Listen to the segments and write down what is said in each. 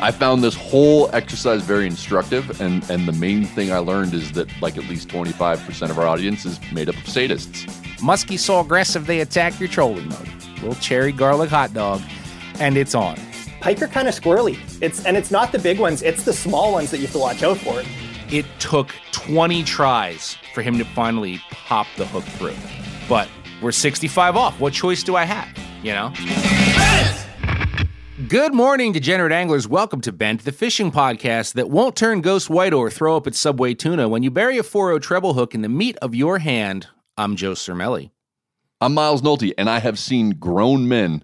I found this whole exercise very instructive, and and the main thing I learned is that like at least twenty five percent of our audience is made up of sadists. Muskie so aggressive they attack your trolling mode. Little cherry garlic hot dog, and it's on. Pike are kind of squirrely. It's and it's not the big ones; it's the small ones that you have to watch out for. It took 20 tries for him to finally pop the hook through. But we're 65 off. What choice do I have? You know? Good morning, degenerate anglers. Welcome to Bent, the fishing podcast that won't turn ghost white or throw up its subway tuna when you bury a 4 treble hook in the meat of your hand. I'm Joe Cermele. I'm Miles Nolte, and I have seen grown men,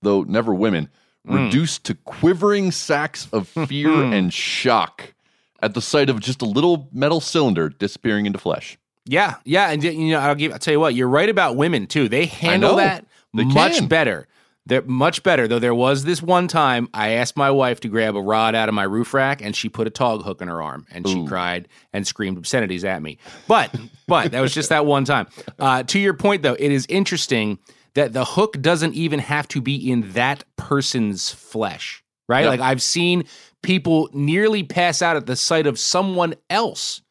though never women, hmm. reduced to quivering sacks of fear and shock at the sight of just a little metal cylinder disappearing into flesh. Yeah, yeah, and you know, I'll give. I'll tell you what, you're right about women too. They handle that They much can. better. They're much better. Though there was this one time I asked my wife to grab a rod out of my roof rack, and she put a tog hook in her arm, and she cried and screamed obscenities at me. But but that was just that one time. Uh, to your point, though, it is interesting that the hook doesn't even have to be in that person's flesh, right? Yeah. Like I've seen people nearly pass out at the sight of someone else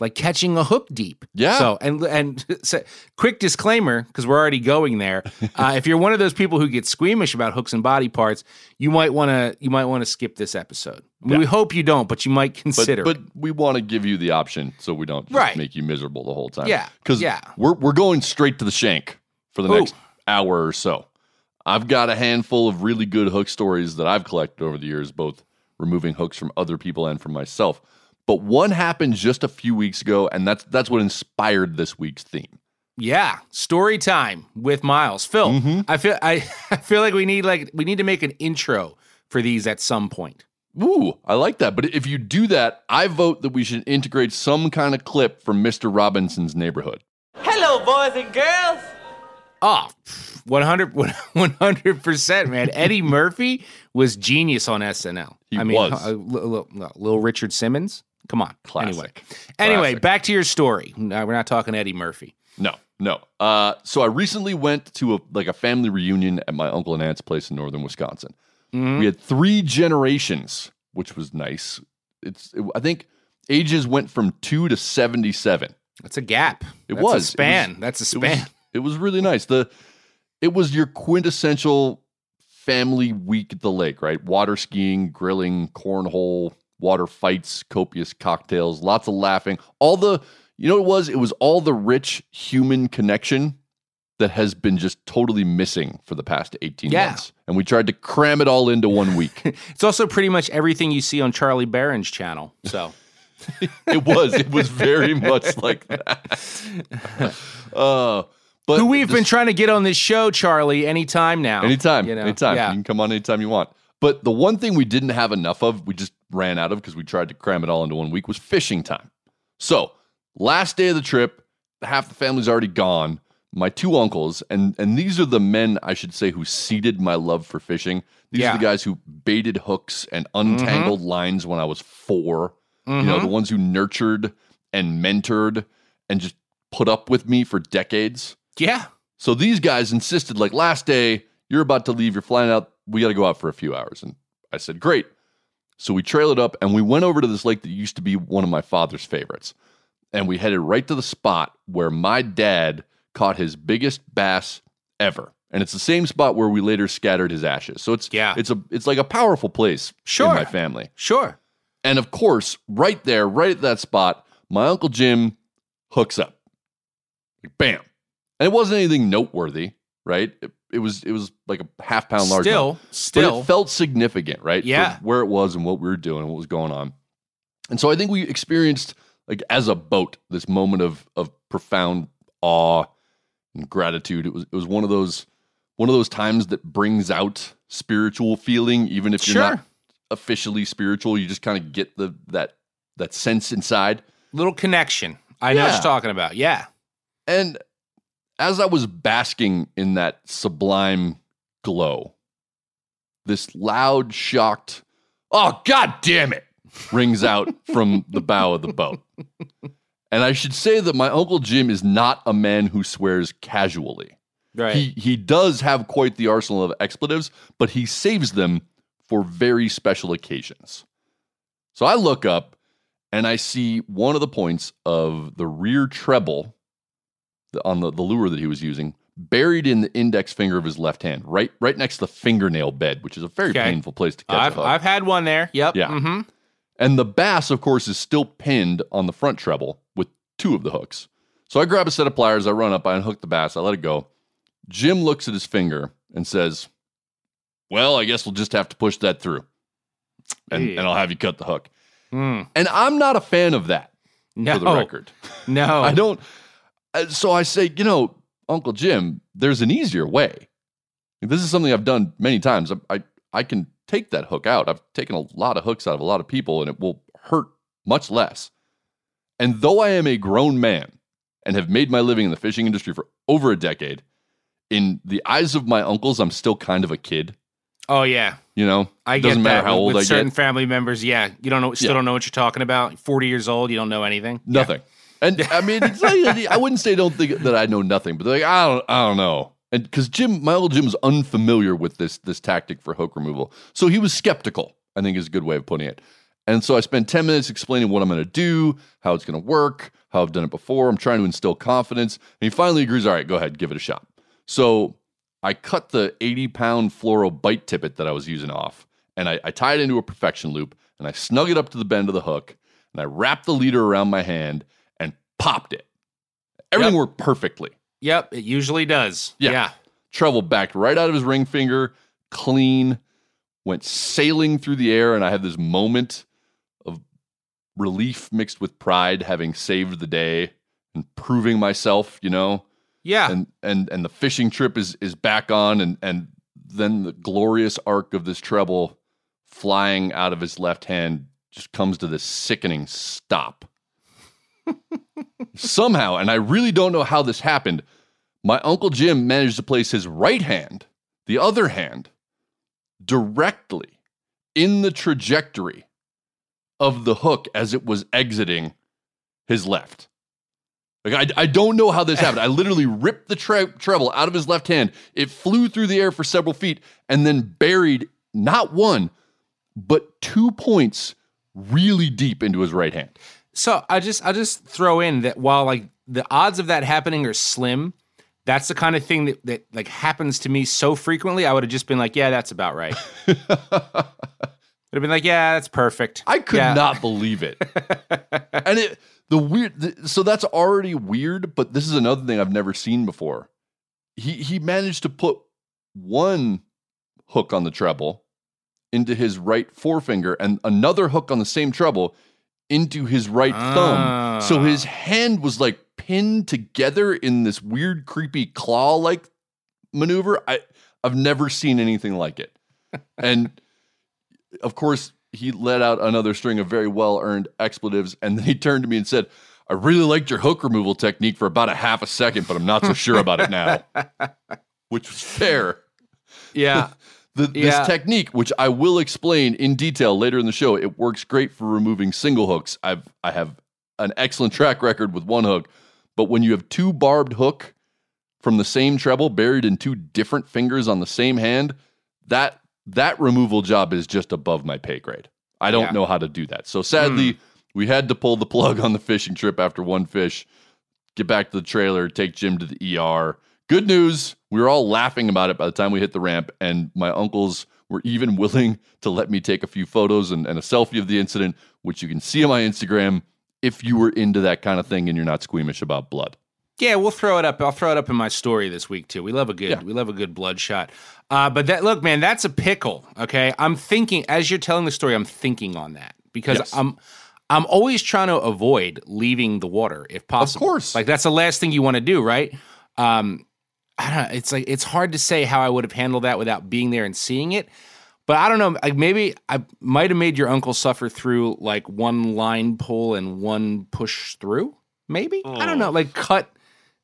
like catching a hook deep. Yeah. So and and so, quick disclaimer because we're already going there. Uh, if you're one of those people who get squeamish about hooks and body parts, you might want to you might want to skip this episode. I mean, We hope you don't, but you might consider. but it. we want to give you the option so we don't just Right. make you miserable the whole time. Yeah, Because yeah. we're, we're going straight to the shank for the Ooh. next hour or so. I've got a handful of really good hook stories that I've collected over the years, both removing hooks from other people and from myself. But one happened just a few weeks ago, and that's that's what inspired this week's theme. Yeah, story time with Miles. Phil, Mm-hmm. I feel I, I feel like we need like we need to make an intro for these at some point. Ooh, I like that. But if you do that, I vote that we should integrate some kind of clip from Mr. Robinson's neighborhood. Hello, boys and girls. Oh, 100 percent, man. Eddie Murphy was genius on SNL. He I mean, was. uh, little, little Richard Simmons. Come on. Classic. Anyway, anyway, back to your story. No, we're not talking Eddie Murphy. No, no. Uh, so I recently went to a like a family reunion at my uncle and aunt's place in northern Wisconsin. Mm-hmm. We had three generations, which was nice. It's it- I think ages went from two to seventy seven. That's a gap. It That's was a It span. was- That's a It was, span. it was really nice. The it was your quintessential family week at the lake, right? Water skiing, grilling, cornhole, water fights, copious cocktails, lots of laughing. All the you know what it was? It was all the rich human connection that has been just totally missing for the past 18 Yeah. months. And we tried to cram it all into one week. It's also pretty much everything you see on Charlie Berens' channel. So it was. It was very much like that. Uh, but who we've this- been trying to get on this show, Charlie, anytime now. Anytime, You know? anytime. Yeah. You can come on anytime you want. But the one thing we didn't have enough of, we just ran out of because we tried to cram it all into one week, was fishing time. So, last day of the trip, half the family's already gone. My two uncles, and and these are the men I should say who seeded my love for fishing. These Yeah. are the guys who baited hooks and untangled mm-hmm. lines when I was 4 You know, the mm-hmm. ones who nurtured and mentored and just put up with me for decades. Yeah. So these guys insisted, like, last day, you're about to leave, you're flying out, we got to go out for a few hours. And I said, great. So we trailed up and we went over to this lake that used to be one of my father's favorites. And we headed right to the spot where my dad caught his biggest bass ever. And it's the same spot where we later scattered his ashes. So it's Yeah. it's a it's like a powerful place Sure. in my family. Sure. And of course, right there, right at that spot, my uncle Jim hooks up. Like, bam. And it wasn't anything noteworthy, right? It, was it was like a half pound large. Still, but still. it felt significant, right? for Yeah. where it was and what we were doing and what was going on. And so I think we experienced like as a boat this moment of of profound awe and gratitude. It was it was one of those one of those times that brings out spiritual feeling, even if you're Sure. not officially spiritual. You just kind of get the that that sense inside. Little connection. I know what you're talking about. Yeah. And as I was basking in that sublime glow, this loud, shocked, oh, god damn it, rings out from the bow of the boat. And I should say that my Uncle Jim is not a man who swears casually. Right. He, he does have quite the arsenal of expletives, but he saves them for very special occasions. So I look up and I see one of the points of the rear treble on the, the lure that he was using buried in the index finger of his left hand, right right next to the fingernail bed, which is a very Okay. painful place to catch I've, a hook. I've had one there. Yep. Yeah. hmm And the bass, of course, is still pinned on the front treble with two of the hooks. So I grab a set of pliers, I run up, I unhook the bass, I let it go. Jim looks at his finger and says, Well, I guess we'll just have to push that through. And, and I'll have you cut the hook. Mm. And I'm not a fan of that, No. for the record. No. I don't. Uh, So I say, you know, Uncle Jim, there's an easier way. This is something I've done many times. I, I I can take that hook out. I've taken a lot of hooks out of a lot of people, and it will hurt much less. And though I am a grown man and have made my living in the fishing industry for over a decade, in the eyes of my uncles, I'm still kind of a kid. Oh yeah. You know, I it doesn't get matter that. how old with I certain get. family members, yeah, you don't know, still Yeah. don't know what you're talking about. Forty years old, you don't know anything. Nothing. And I mean, I wouldn't say don't think that I know nothing, but they're like, I don't, I don't know. And because Jim, my old Jim's unfamiliar with this this tactic for hook removal, so he was skeptical. I think is a good way of putting it. And so I spent ten minutes explaining what I'm going to do, how it's going to work, how I've done it before. I'm trying to instill confidence, and he finally agrees. All right, go ahead, give it a shot. So I cut the 80 pound fluoro bite tippet that I was using off, and I, I tied it into a perfection loop, and I snug it up to the bend of the hook, and I wrapped the leader around my hand and popped it. Everything Yep. worked perfectly. Yep, it usually does. Yeah. yeah. Treble backed right out of his ring finger, clean, went sailing through the air, and I had this moment of relief mixed with pride, having saved the day and proving myself, you know Yeah. and and and the fishing trip is is back on and and then the glorious arc of this treble flying out of his left hand just comes to this sickening stop somehow and i really don't know how this happened my uncle jim managed to place his right hand the other hand directly in the trajectory of the hook as it was exiting his left like I, I don't know how this happened. I literally ripped the tre- treble out of his left hand. It flew through the air for several feet and then buried not one, but two points really deep into his right hand. So I just I just throw in that while like the odds of that happening are slim, that's the kind of thing that, that like happens to me so frequently. I would have just been like, yeah, that's about right. It would have been like, yeah, that's perfect. I could Yeah. not believe it. and it the weird the, so that's already weird, but this is another thing I've never seen before. He he managed to put one hook on the treble into his right forefinger and another hook on the same treble into his right thumb. So Ah. his hand was like pinned together in this weird creepy claw like maneuver. I I've never seen anything like it. And of course, he let out another string of very well earned expletives, and then he turned to me and said, I really liked your hook removal technique for about a half a second, but I'm not so sure about it now. Which was fair. Yeah. The, Yeah. This technique, which I will explain in detail later in the show, it works great for removing single hooks. I've I have an excellent track record with one hook, but when you have two barbed hook from the same treble buried in two different fingers on the same hand, that that removal job is just above my pay grade. I don't Yeah. Know how to do that. So sadly, we had to pull the plug on the fishing trip after one fish, get back to the trailer, take Jim to the ER. Good news, we were all laughing about it by the time we hit the ramp, and my uncles were even willing to let me take a few photos and, and a selfie of the incident, which you can see on my Instagram if you were into that kind of thing and you're not squeamish about blood. Yeah, we'll throw it up. I'll throw it up in my story this week too. We love a good, Yeah. we love a good bloodshot. Uh, but that look, man, that's a pickle. Okay, I'm thinking as you're telling the story, I'm thinking on that because Yes. I'm, I'm always trying to avoid leaving the water if possible. Of course. like that's the last thing you want to do, right? Um, I don't. know. It's like it's hard to say how I would have handled that without being there and seeing it. But I don't know. Like maybe I might have made your uncle suffer through like one line pull and one push through. Maybe I don't know. Like cut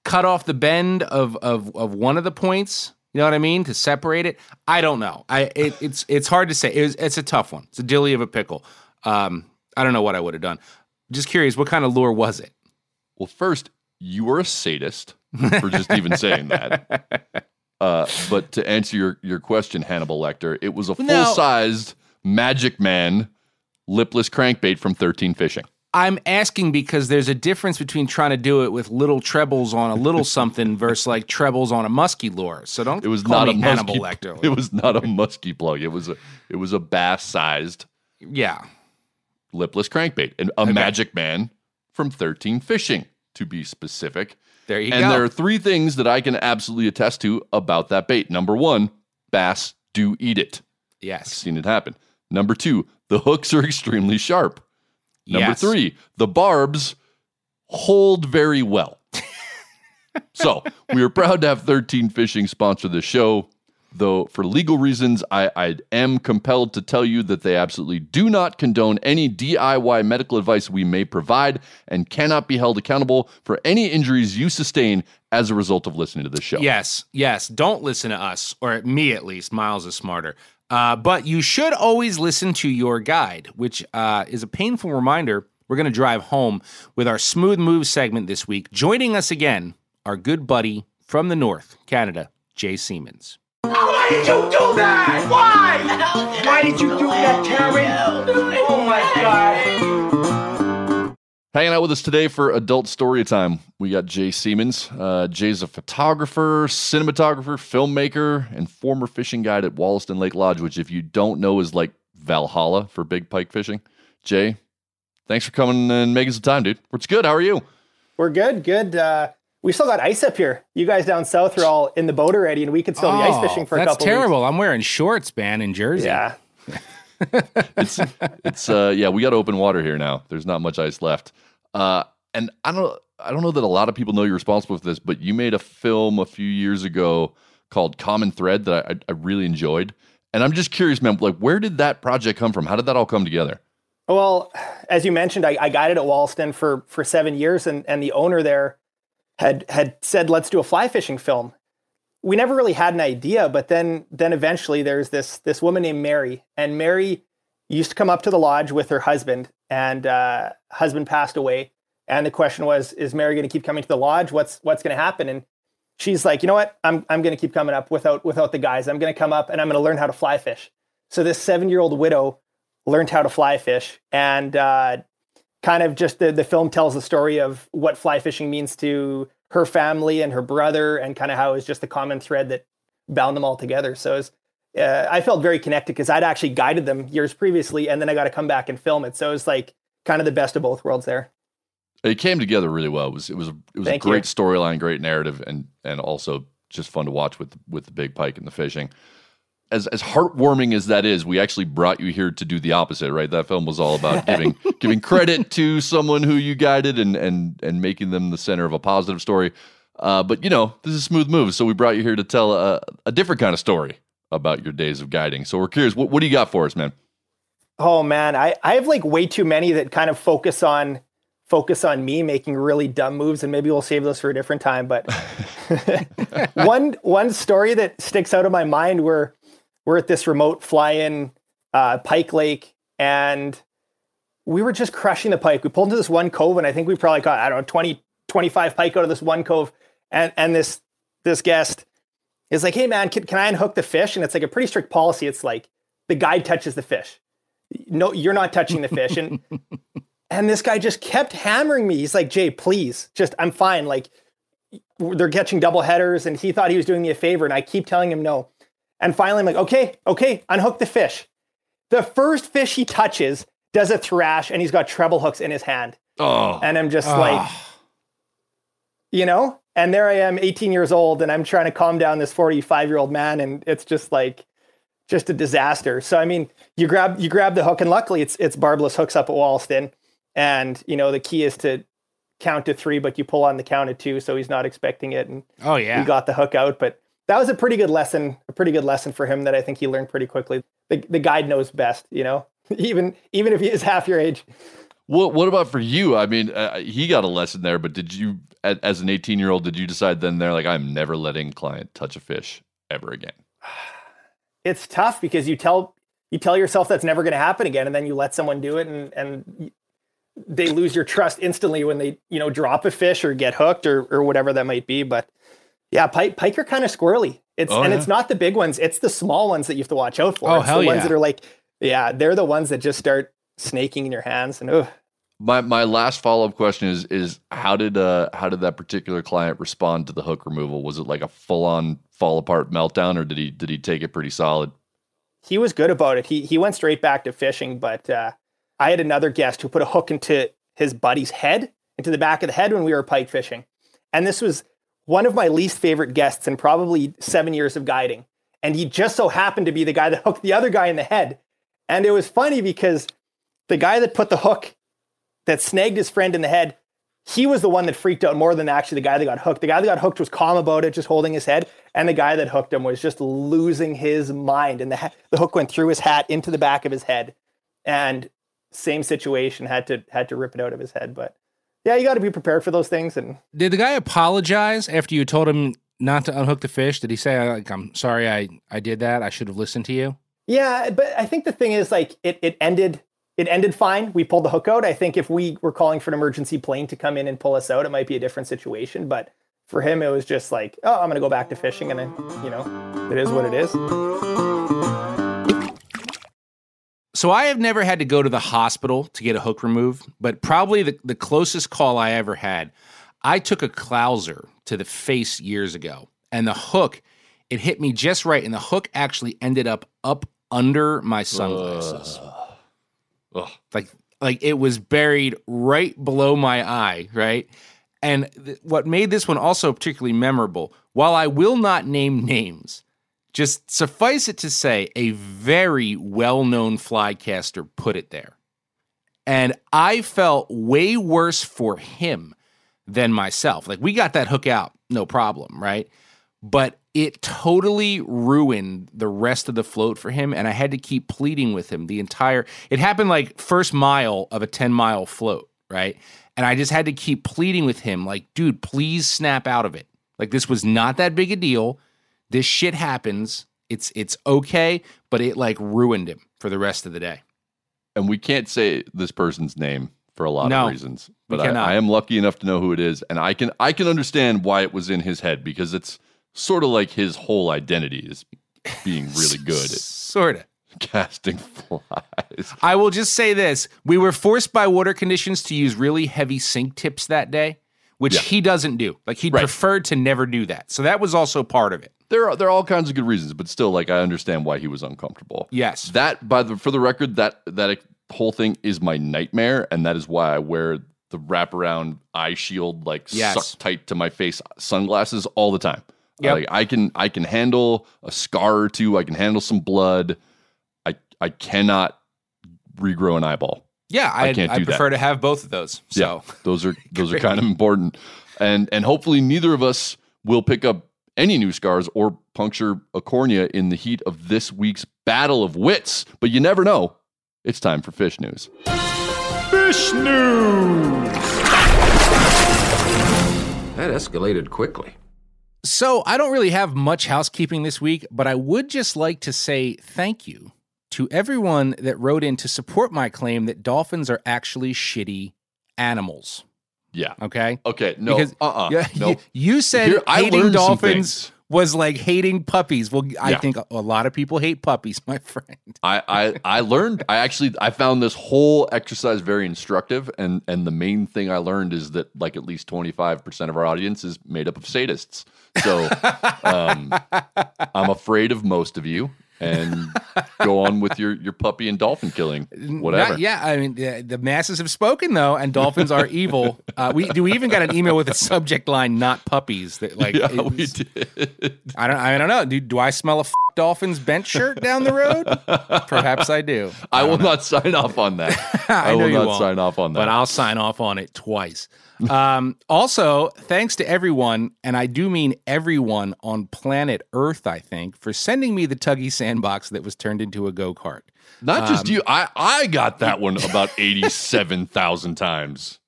cut off the bend of of of one of the points. You know what I mean? To separate it. I don't know. I it, it's it's hard to say. It's it's a tough one. It's a dilly of a pickle. Um, I don't know what I would have done. Just curious, what kind of lure was it? Well, first, you were a sadist for just even saying that. Uh, but to answer your, your question, Hannibal Lecter, it was a full sized Magic Man lipless crankbait from 13 Fishing. I'm asking because there's a difference between trying to do it with little trebles on a little something versus like trebles on a musky lure. So don't It was not a Hannibal musky. Lecter. It was not a musky plug. It was a it was a bass sized yeah. lipless crankbait, and a Magic Man from 13 Fishing, to be specific. There you and go. there are three things that I can absolutely attest to about that bait. Number one, bass do eat it. yes. Seen it happen. Number two, the hooks are extremely sharp. Number Yes. three, the barbs hold very well. so we are proud to have 13 Fishing sponsor the show. Though for legal reasons, I, I am compelled to tell you that they absolutely do not condone any DIY medical advice we may provide and cannot be held accountable for any injuries you sustain as a result of listening to this show. Yes, yes. Don't listen to us, or me at least. Miles is smarter. Uh, but you should always listen to your guide, which uh, is a painful reminder. We're going to drive home with our Smooth Move segment this week. Joining us again, our good buddy from the North, Canada, Jay Siemens. Why did you do that? Why? Why did you do that, Karen? Oh my god. Hanging out with us today for adult story time, we got Jay Siemens. Uh, Jay's a photographer, cinematographer, filmmaker, and former fishing guide at Wollaston Lake Lodge, which, if you don't know, is like Valhalla for big pike fishing. Jay, thanks for coming and making some time, dude. What's good? How are you? We're good, good. Uh, we still got ice up here. You guys down south are all in the boat already, and we could still be ice fishing for a Oh, that's couple terrible. I'm wearing shorts, man, in Jersey. Yeah. It's it's uh yeah, we got open water here now. There's not much ice left. Uh and I don't I don't know that a lot of people know you're responsible for this, but you made a film a few years ago called Common Thread that I, I really enjoyed. And I'm just curious, man, like where did that project come from? How did that all come together? Well, as you mentioned, I, I guided at Wollaston for for seven years, and and the owner there had had said, "Let's do a fly fishing film." We never really had an idea, but then then eventually there's this this woman named Mary, and Mary used to come up to the lodge with her husband, and uh, husband passed away, and the question was, "Is Mary going to keep coming to the lodge? What's what's going to happen?" And she's like, "You know what? I'm I'm going to keep coming up without without the guys. I'm going to come up and I'm going to learn how to fly fish." So this seven year old widow learned how to fly fish and uh, kind of just the, the film tells the story of what fly fishing means to her family and her brother and kind of how it was just the common thread that bound them all together so it was, uh, i felt very connected because i'd actually guided them years previously and then i got to come back and film it so it was like kind of the best of both worlds there It came together really well. It was it was a, it was Thank a great storyline, great narrative, and and also just fun to watch with with the big pike and the fishing. As as heartwarming as that is, we actually brought you here to do the opposite, right? That film was all about giving giving credit to someone who you guided and and and making them the center of a positive story. Uh, but you know, this is smooth moves, so we brought you here to tell a, a different kind of story about your days of guiding. So we're curious, what, what do you got for us, man? Oh man, I, I have like way too many that kind of focus on focus on me making really dumb moves, and maybe we'll save those for a different time. But one one story that sticks out of my mind where we're at this remote fly-in uh, Pike Lake, and we were just crushing the pike. We pulled into this one cove, and I think we probably caught I don't know 20, 25 pike out of this one cove, and and this this guest is like, "Hey man, can, can I unhook the fish?" And it's like a pretty strict policy. It's like the guide touches the fish. No, you're not touching the fish, and and this guy just kept hammering me. He's like, "Jay, please, just I'm fine." Like they're catching double headers, and he thought he was doing me a favor, and I keep telling him no. And finally, I'm like, "Okay, okay, unhook the fish." The first fish he touches does a thrash, and he's got treble hooks in his hand. Oh, And I'm just ah. like, you know, and there I am, 18 years old, and I'm trying to calm down this 45 year old man, and it's just like, just a disaster. So I mean, you grab you grab the hook, and luckily it's it's barbless hooks up at Wollaston, and you know the key is to count to three, but you pull on the count of two, so he's not expecting it, and Oh yeah, he yeah. got the hook out. But that was a pretty good lesson, a pretty good lesson for him that I think he learned pretty quickly. The the guide knows best, you know, even even if he is half your age. what what about for you? I mean, uh, he got a lesson there, but did you, as an 18 year old, did you decide then there like I'm never letting client touch a fish ever again? it's tough because you tell you tell yourself that's never going to happen again and then you let someone do it and and they lose your trust instantly when they you know drop a fish or get hooked or or whatever that might be but yeah pike pike are kind of squirrely it's Oh, and yeah? it's not the big ones it's the small ones that you have to watch out for Oh, it's hell the ones yeah. that are like yeah they're the ones that just start snaking in your hands and ugh. My my last follow up question is is how did uh how did that particular client respond to the hook removal? Was it like a full on fall apart meltdown, or did he did he take it pretty solid? he was good about it. He he went straight back to fishing, but uh, I had another guest who put a hook into his buddy's head, into the back of the head when we were pike fishing. And this was one of my least favorite guests in probably seven years of guiding. And he just so happened to be the guy that hooked the other guy in the head. And it was funny because the guy that put the hook that snagged his friend in the head, he was the one that freaked out more than actually the guy that got hooked. The guy that got hooked was calm about it, just holding his head, and the guy that hooked him was just losing his mind. And the the hook went through his hat into the back of his head, and same situation had to had to rip it out of his head. But yeah, you got to be prepared for those things. And Did the guy apologize after you told him not to unhook the fish? Did he say like I'm sorry I I did that. I should have listened to you? yeah, but I think the thing is like it it ended it ended fine. We pulled the hook out. I think if we were calling for an emergency plane to come in and pull us out, it might be a different situation. But for him, it was just like, oh, I'm going to go back to fishing, and then you know, it is what it is. So I have never had to go to the hospital to get a hook removed, but probably the, the closest call I ever had, I took a clouser to the face years ago, and the hook, it hit me just right, and the hook actually ended up up under my sunglasses. Ugh. like like it was buried right below my eye, right? And th- what made this one also particularly memorable, while I will not name names, just suffice it to say, a very well-known fly caster put it there. And I felt way worse for him than myself. Like we got that hook out, no problem, right? But it totally ruined the rest of the float for him. And I had to keep pleading with him the entire it happened like first mile of a 10 mile float, right? And I just had to keep pleading with him, like, dude, please snap out of it. Like this was not that big a deal. This shit happens. It's it's okay, but it like ruined him for the rest of the day. And we can't say this person's name for a lot No, of reasons, but I. I am lucky enough to know who it is, and I can I can understand why it was in his head because it's sort of like his whole identity is being really good at Sort of. casting flies. I will just say this: we were forced by water conditions to use really heavy sink tips that day, which Yeah. he doesn't do. Like he Right. preferred to never do that. So that was also part of it. There are there are all kinds of good reasons, but still, like I understand why he was uncomfortable. Yes. That by the for the record, that that whole thing is my nightmare, and that is why I wear the wraparound eye shield, like Yes. sucked tight to my face sunglasses all the time. Yep. Like I can I can handle a scar or two. I can handle some blood. I I cannot regrow an eyeball. Yeah, I, I, can't do that. prefer to have both of those. So Yeah, those are those are kind of important, and and hopefully neither of us will pick up any new scars or puncture a cornea in the heat of this week's battle of wits. But you never know. It's time for fish news. Fish news. That escalated quickly. So, I don't really have much housekeeping this week, but I would just like to say thank you to everyone that wrote in to support my claim that dolphins are actually shitty animals. Yeah. Okay. Okay. No. Because uh. uh yeah, no. you, you said Here, hating dolphins was like hating puppies. Well, I Yeah. think a lot of people hate puppies, my friend. I, I I learned I actually I found this whole exercise very instructive and and the main thing I learned is that like at least 25% of our audience is made up of sadists. So um, I'm afraid of most of you and go on with your your puppy and dolphin killing whatever. Not- yeah, I mean the, the masses have spoken though, and dolphins are evil. Uh, we do we even got an email with a subject line "not puppies" that like Yeah, it we did. I don't I don't know. Do, do I smell a f- dolphins bench shirt down the road? Perhaps I do. I will not sign off on that. I, I, will not won't, sign off on that. but I'll sign off on it twice. Um, also, thanks to everyone, and I do mean everyone on planet Earth, I think, for sending me the Tuggy sandbox that was turned into a go kart. Not just um, you. I I got that one about 87,000 times.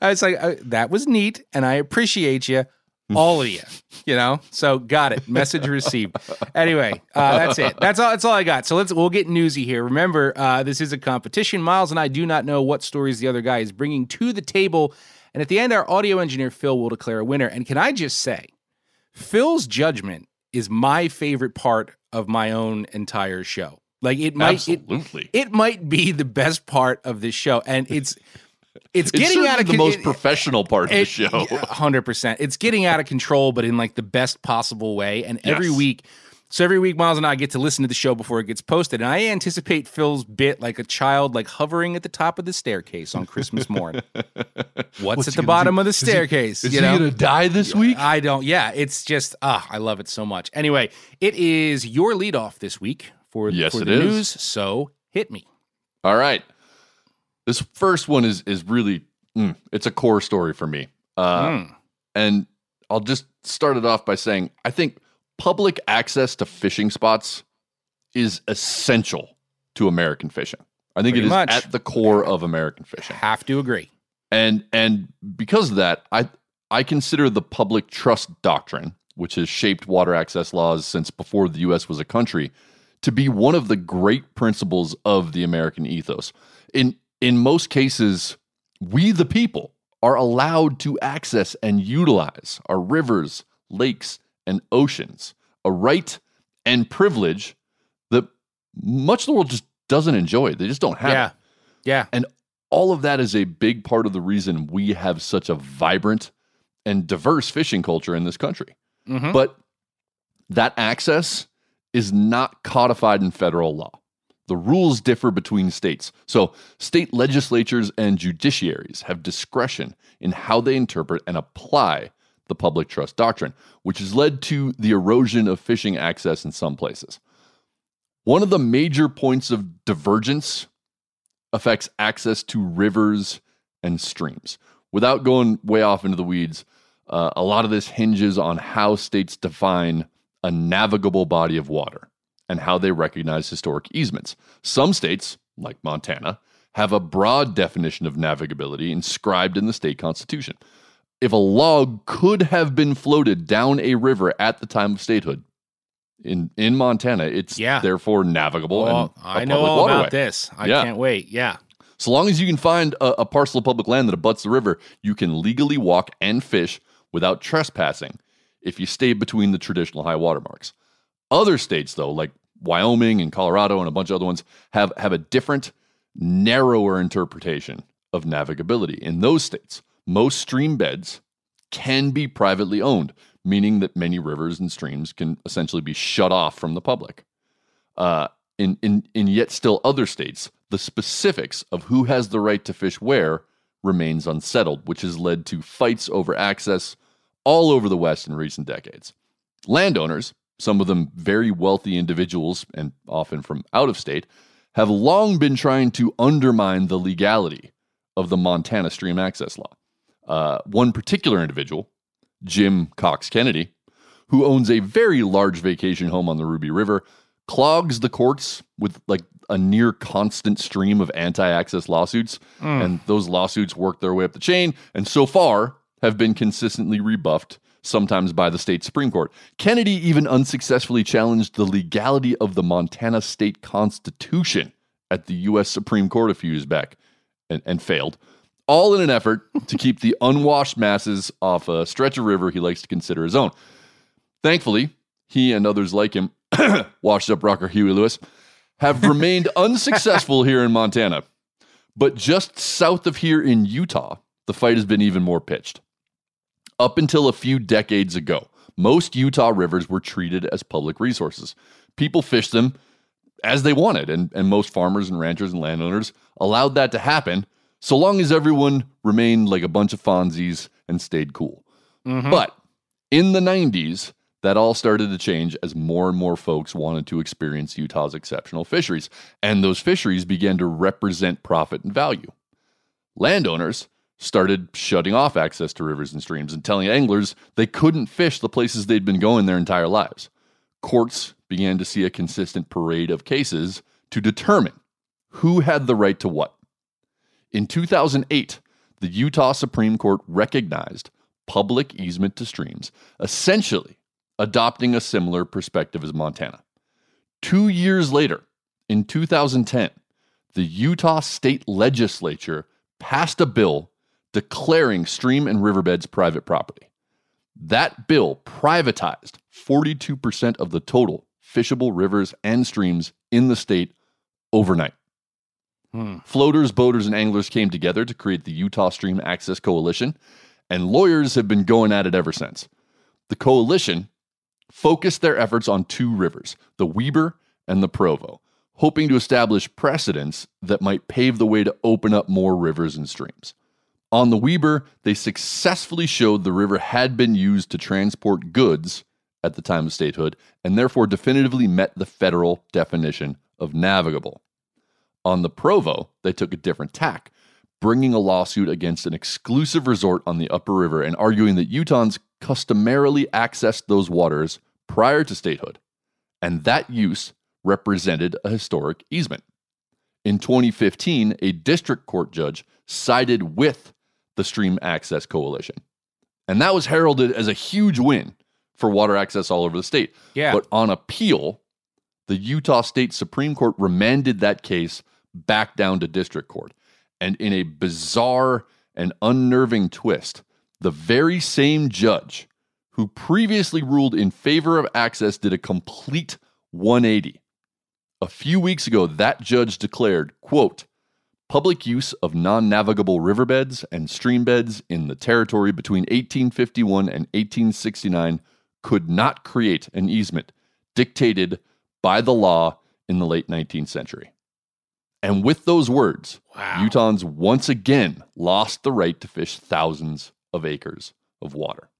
I was like, uh, that was neat, and I appreciate you, all of you. You know, so got it. Message received. Anyway, uh, that's it. That's all. That's all I got. So let's we'll get newsy here. Remember, uh, this is a competition. Miles and I do not know what stories the other guy is bringing to the table, and at the end, our audio engineer Phil will declare a winner. And can I just say, Phil's judgment is my favorite part of my own entire show. Like it might, it, Absolutely. it might be the best part of this show, and it's. It's It's getting certainly out of the con- most it- professional part of the show. Hundred percent. It's getting out of control, but in like the best possible way. And every week, so every week, Miles and I get to listen to the show before it gets posted. And I anticipate Phil's bit like a child, like hovering at the top of the staircase on Christmas morn. What's, at the bottom of the staircase? Is you he gonna die this week? I don't. Yeah, it's just ah, I love it so much. Anyway, it is your lead off this week for Yes, for it the is. news. So hit me. All right. This first one is is really mm, it's a core story for me. Uh, Mm. And I'll just start it off by saying I think public access to fishing spots is essential to American fishing. I think Pretty it is much. at the core of American fishing. Have to agree. And and because of that, I I consider the public trust doctrine, which has shaped water access laws since before the US was a country, to be one of the great principles of the American ethos. In in most cases, we the people are allowed to access and utilize our rivers, lakes, and oceans, a right and privilege that much of the world just doesn't enjoy. They just don't have. Yeah, it yeah. And all of that is a big part of the reason we have such a vibrant and diverse fishing culture in this country. Mhm. But that access is not codified in federal law. The rules differ between states. So, state legislatures and judiciaries have discretion in how they interpret and apply the public trust doctrine, which has led to the erosion of fishing access in some places. One of the major points of divergence affects access to rivers and streams. Without going way off into the weeds, uh, a lot of this hinges on how states define a navigable body of water and how they recognize historic easements. Some states, like Montana, have a broad definition of navigability inscribed in the state constitution. If a log could have been floated down a river at the time of statehood, in, in Montana, it's Yeah. therefore navigable and Well, I know all waterway. about this. I Yeah. can't wait. Yeah. So long as you can find a, a parcel of public land that abuts the river, you can legally walk and fish without trespassing if you stay between the traditional high water marks. Other states, though, like Wyoming and Colorado and a bunch of other ones, have, have a different, narrower interpretation of navigability. In those states, most stream beds can be privately owned, meaning that many rivers and streams can essentially be shut off from the public. Uh, in, in, in yet still other states, the specifics of who has the right to fish where remains unsettled, which has led to fights over access all over the West in recent decades. Landowners, some of them very wealthy individuals and often from out of state, have long been trying to undermine the legality of the Montana Stream Access Law. Uh, one particular individual, Jim Cox Kennedy, who owns a very large vacation home on the Ruby River, clogs the courts with like a near constant stream of anti access lawsuits. And those lawsuits work their way up the chain, and so far have been consistently rebuffed, sometimes by the state Supreme Court. Kennedy even unsuccessfully challenged the legality of the Montana state constitution at the U.S. Supreme Court a few years back and, and failed. All in an effort to keep the unwashed masses off a stretch of river he likes to consider his own. Thankfully, he and others like him, washed up rocker Huey Lewis, have remained unsuccessful here in Montana. But just south of here in Utah, the fight has been even more pitched. Up until a few decades ago, most Utah rivers were treated as public resources. People fished them as they wanted, and, and most farmers and ranchers and landowners allowed that to happen so long as everyone remained like a bunch of Fonzies and stayed cool. Mm-hmm. But in the 90s, that all started to change as more and more folks wanted to experience Utah's exceptional fisheries, and those fisheries began to represent profit and value. Landowners started shutting off access to rivers and streams and telling anglers they couldn't fish the places they'd been going their entire lives. Courts began to see a consistent parade of cases to determine who had the right to what. In 2008, the Utah Supreme Court recognized public easement to streams, essentially adopting a similar perspective as Montana. Two years later, in 2010, the Utah State Legislature passed a bill declaring stream and riverbeds private property. That bill privatized 42% of the total fishable rivers and streams in the state overnight. Floaters, boaters, and anglers came together to create the Utah Stream Access Coalition, and lawyers have been going at it ever since. The coalition focused their efforts on two rivers, the Weber and the Provo, hoping to establish precedents that might pave the way to open up more rivers and streams. On the Weber, they successfully showed the river had been used to transport goods at the time of statehood and therefore definitively met the federal definition of navigable. On the Provo, they took a different tack, bringing a lawsuit against an exclusive resort on the upper river and arguing that Utahns customarily accessed those waters prior to statehood, and that use represented a historic easement. In 2015, a district court judge sided with the Stream Access Coalition. And that was heralded as a huge win for water access all over the state. Yeah. But on appeal, the Utah State Supreme Court remanded that case back down to district court. And in a bizarre and unnerving twist, the very same judge who previously ruled in favor of access did a complete 180. A few weeks ago, that judge declared, quote, public use of non-navigable riverbeds and streambeds in the territory between 1851 and 1869 could not create an easement dictated by the law in the late 19th century. And with those words, Utahns once again lost the right to fish thousands of acres of water.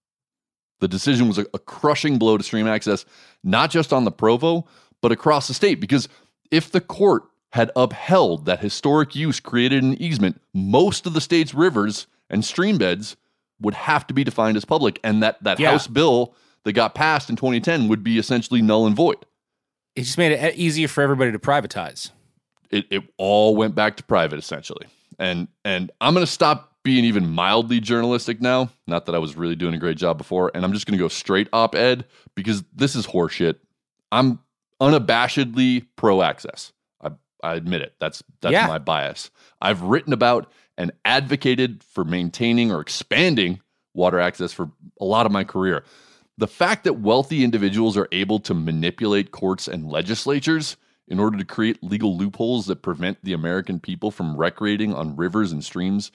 The decision was a, a crushing blow to stream access, not just on the Provo, but across the state. Because if the court had upheld that historic use created an easement, most of the state's rivers and stream beds would have to be defined as public. And that, that Yeah. House bill that got passed in 2010 would be essentially null and void. It just made it easier for everybody to privatize. It, it all went back to private essentially. And and I'm gonna stop being even mildly journalistic now. Not that I was really doing a great job before, and I'm just gonna go straight op-ed because this is horseshit. I'm unabashedly pro access. I, I admit it. That's that's Yeah. my bias. I've written about and advocated for maintaining or expanding water access for a lot of my career. The fact that wealthy individuals are able to manipulate courts and legislatures in order to create legal loopholes that prevent the American people from recreating on rivers and streams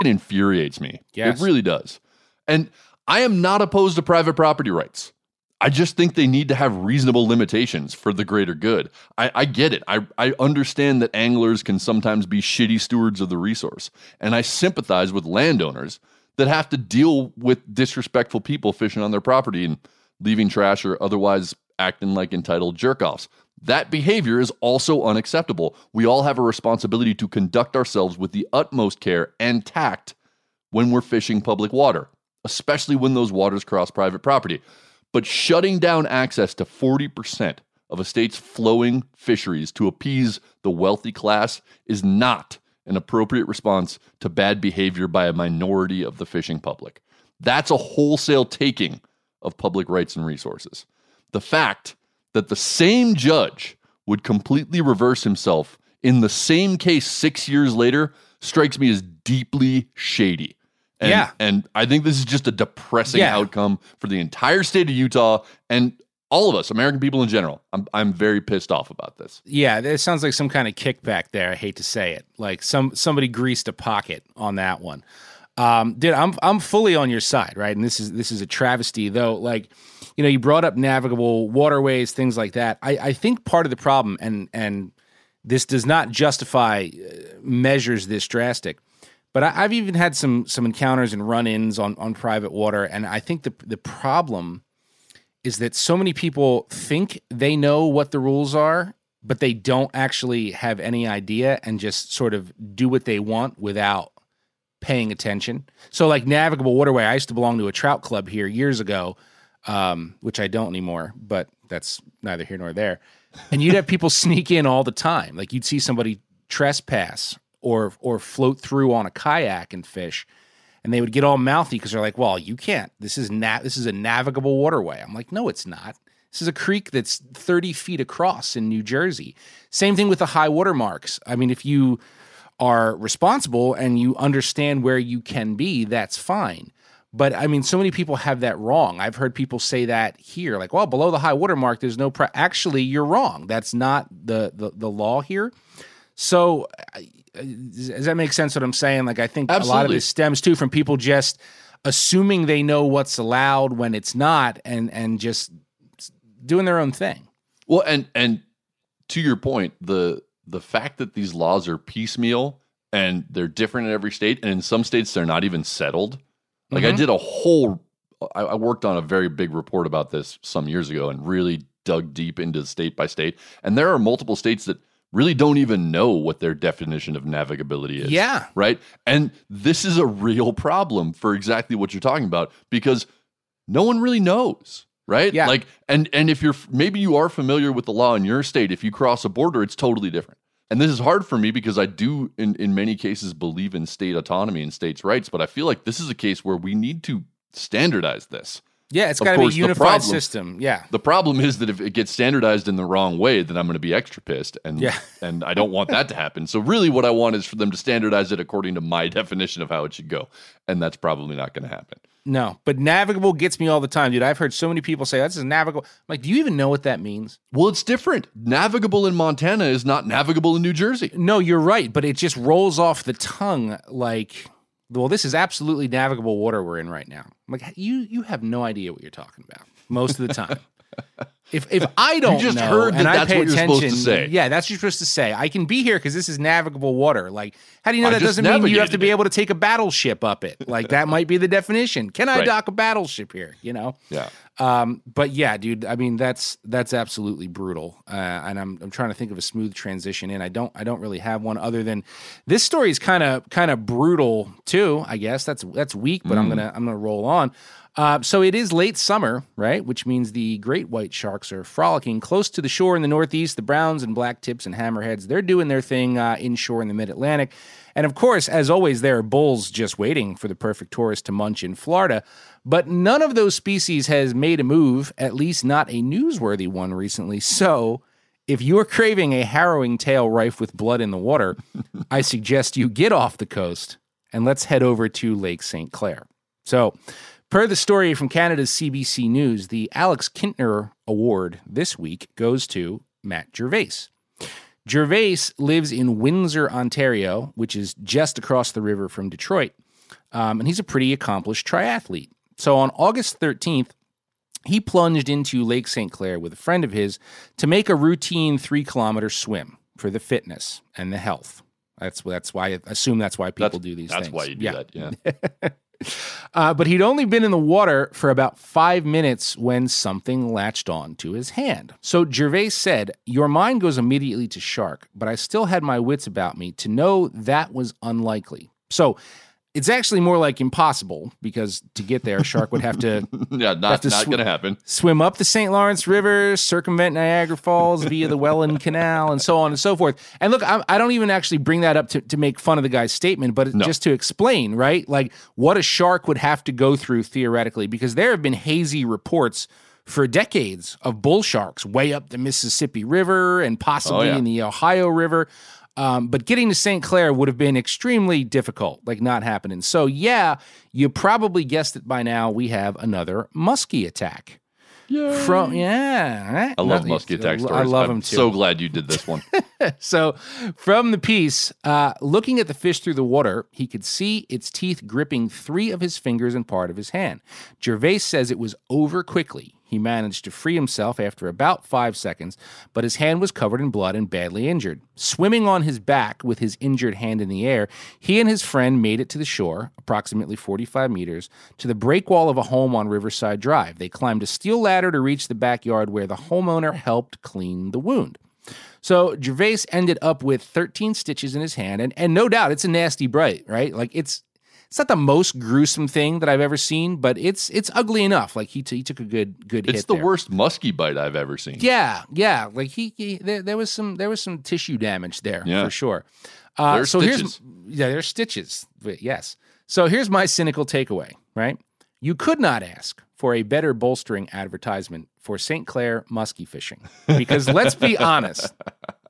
it infuriates me. Yes. It really does. And I am not opposed to private property rights. I just think they need to have reasonable limitations for the greater good. I, I get it. I, I understand that anglers can sometimes be shitty stewards of the resource. And I sympathize with landowners that have to deal with disrespectful people fishing on their property and leaving trash or otherwise acting like entitled jerk offs. That behavior is also unacceptable. We all have a responsibility to conduct ourselves with the utmost care and tact when we're fishing public water, especially when those waters cross private property. But shutting down access to 40% of a state's flowing fisheries to appease the wealthy class is not an appropriate response to bad behavior by a minority of the fishing public. That's a wholesale taking of public rights and resources. The fact that the same judge would completely reverse himself in the same case six years later strikes me as deeply shady. And, Yeah. And I think this is just a depressing Yeah. outcome for the entire state of Utah and all of us, American people in general. I'm, I'm very pissed off about this. Yeah, it sounds like some kind of kickback there. I hate to say it, like some somebody greased a pocket on that one. Um, dude, I'm I'm fully on your side, right? And this is this is a travesty, though. Like, you know, you brought up navigable waterways, things like that. I, I think part of the problem, and and this does not justify uh, measures this drastic, but I, I've even had some some encounters and run-ins on on private water, and I think the the problem is that so many people think they know what the rules are, but they don't actually have any idea and just sort of do what they want without paying attention. So, like navigable waterway, I used to belong to a trout club here years ago, um, which I don't anymore, but that's neither here nor there. And you'd have people sneak in all the time. Like you'd see somebody trespass or or float through on a kayak and fish and they would get all mouthy because they're like, "Well, you can't. This is na- this is a navigable waterway." I'm like, "No, it's not. This is a creek that's 30 feet across in New Jersey." Same thing with the high water marks. I mean, if you are responsible and you understand where you can be, that's fine. But I mean, so many people have that wrong. I've heard people say that here, like, "Well, below the high water mark, there's no." Pre-. Actually, you're wrong. That's not the the, the law here. So, does that make sense? What I'm saying? Like, I think a lot of Absolutely. this stems too from people just assuming they know what's allowed when it's not, and and just doing their own thing. Well, and and to your point, the the fact that these laws are piecemeal and they're different in every state, and in some states they're not even settled. Like I Mhm. did a whole, I, I worked on a very big report about this some years ago, and really dug deep into state by state. And there are multiple states that really don't even know what their definition of navigability is. Yeah. Right. And this is a real problem for exactly what you're talking about because no one really knows. Right. Yeah. Like, and and if you're maybe you are familiar with the law in your state, if you cross a border, it's totally different. And this is hard for me because I do, in, in many cases, believe in state autonomy and states' rights. But I feel like this is a case where we need to standardize this. Yeah, it's got to be a unified problem- system. Yeah. The problem is that if it gets standardized in the wrong way, then I'm going to be extra pissed, and Yeah. and I don't want that to happen. So really, what I want is for them to standardize it according to my definition of how it should go, and that's probably not going to happen. No, but navigable gets me all the time, dude. I've heard so many people say this is navigable. I'm like, do you even know what that means? Well, it's different. Navigable in Montana is not navigable in New Jersey. No, you're right, but it just rolls off the tongue like, well, this is absolutely navigable water we're in right now. I'm like, you you have no idea what you're talking about most of the time. If if I don't just know heard that and I pay what you're supposed to attention, say. yeah, that's what you're supposed to say. I can be here because this is navigable water. Like, how do you know I that doesn't mean you have to be it. able to take a battleship up it? Like that might be the definition. Can I Right. dock a battleship here? You know. Yeah. Um, but yeah, dude, I mean that's that's absolutely brutal. Uh, and I'm I'm trying to think of a smooth transition in. I don't I don't really have one other than this story is kind of kind of brutal too. I guess that's that's weak, but I'm gonna I'm gonna roll on. Uh, so it is late summer, right? Which means the great white sharks are frolicking close to the shore in the northeast. The browns and black tips and hammerheads, they're doing their thing uh, inshore in the mid Atlantic. And of course, as always, there are bulls just waiting for the perfect tourist to munch in Florida. But none of those species has made a move, at least not a newsworthy one recently. So if you're craving a harrowing tale rife with blood in the water, I suggest you get off the coast and let's head over to Lake St. Clair. So, per the story from Canada's CBC News, the Alex Kintner Award this week goes to Matt Gervais. Gervais lives in Windsor, Ontario, which is just across the river from Detroit. Um, and he's a pretty accomplished triathlete. So on August 13th, he plunged into Lake St. Clair with a friend of his to make a routine three kilometer swim for the fitness and the health. That's that's why I assume that's why people That's, do these that's things. why you do Yeah. that. Yeah. Uh, but he'd only been in the water for about five minutes when something latched on to his hand. So Gervais said, Your mind goes immediately to shark, but I still had my wits about me to know that was unlikely. So it's actually more like impossible because to get there, a shark would have to yeah, not to not sw- gonna happen. swim up the St. Lawrence River, circumvent Niagara Falls via the Welland Canal, and so on and so forth. And look, I, I don't even actually bring that up to, to make fun of the guy's statement, but No. just to explain, right? Like what a shark would have to go through theoretically, because there have been hazy reports for decades of bull sharks way up the Mississippi River and oh, possibly Oh, yeah. in the Ohio River. Um, but getting to St. Clair would have been extremely difficult, like not happening. So, yeah, you probably guessed it by now. We have another muskie attack. From yeah, right? I love Nothing- musky attack stories. I love I'm them too. So glad you did this one. So, from the piece, uh, looking at the fish through the water, he could see its teeth gripping three of his fingers and part of his hand. Gervais says it was over quickly. He managed to free himself after about five seconds, but his hand was covered in blood and badly injured. Swimming on his back with his injured hand in the air, he and his friend made it to the shore, approximately 45 meters, to the break wall of a home on Riverside Drive. They climbed a steel ladder to reach the backyard where the homeowner helped clean the wound. So Gervais ended up with 13 stitches in his hand, and and no doubt it's a nasty bite, right? Like it's it's not the most gruesome thing that I've ever seen, but it's it's ugly enough. Like he, t- he took a good good It's the there. worst musky bite I've ever seen. Yeah, yeah. Like he, he there, there was some there was some tissue damage there Yeah. for sure. Uh, so stitches. here's yeah, there's stitches. But yes. So here's my cynical takeaway. Right, you could not ask for a better bolstering advertisement for St. Clair muskie fishing because let's be honest.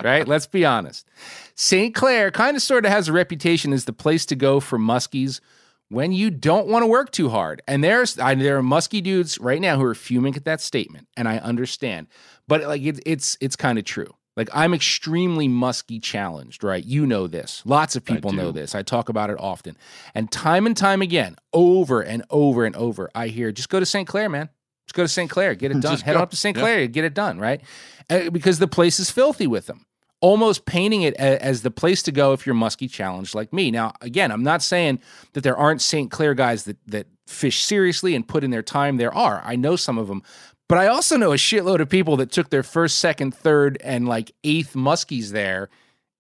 Right, let's be honest. St. Clair kind of sort of has a reputation as the place to go for muskies when you don't want to work too hard. And there's I, there are musky dudes right now who are fuming at that statement, and I understand. But like it, it's it's kind of true. Like I'm extremely musky challenged, right? You know this. Lots of people know this. I talk about it often. And time and time again, over and over and over, I hear just go to St. Clair, man. Just go to St. Clair, get it done. Just Head go. up to St. Clair, get it done, right? Uh, because the place is filthy with them almost painting it as the place to go if you're musky challenged like me. Now, again, I'm not saying that there aren't St. Clair guys that that fish seriously and put in their time. There are. I know some of them. But I also know a shitload of people that took their first, second, third, and like eighth muskies there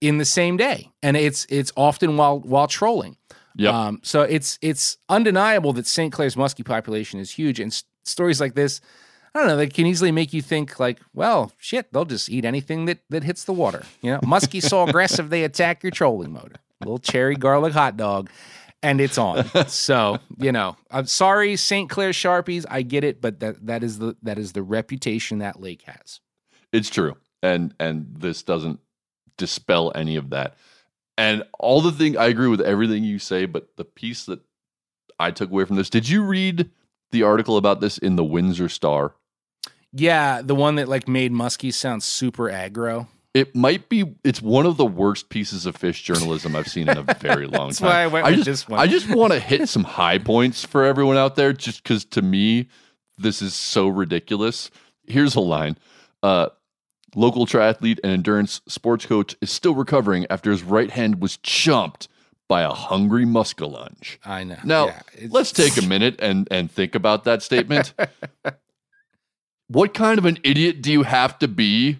in the same day. And it's it's often while while trolling. Yep. Um, so it's it's undeniable that St. Clair's muskie population is huge, and s- stories like this, I don't know, they can easily make you think like, well, shit, they'll just eat anything that that hits the water. You know, muskies so aggressive they attack your trolling motor. Little cherry garlic hot dog, and it's on. so you know, I'm sorry, St. Clair Sharpies, I get it, but that that is the that is the reputation that lake has. It's true. And and this doesn't dispel any of that. And all the thing I agree with everything you say, but the piece that I took away from this, did you read the article about this in the Windsor Star? Yeah, the one that like made Muskie sound super aggro. It might be it's one of the worst pieces of fish journalism I've seen in a very long That's time. why I went with just, this one. I just want to hit some high points for everyone out there, just because to me, this is so ridiculous. Here's a line. Uh, local triathlete and endurance sports coach is still recovering after his right hand was chomped by a hungry muskellunge. I know. Now, Yeah, let's take a minute and, and think about that statement. what kind of an idiot do you have to be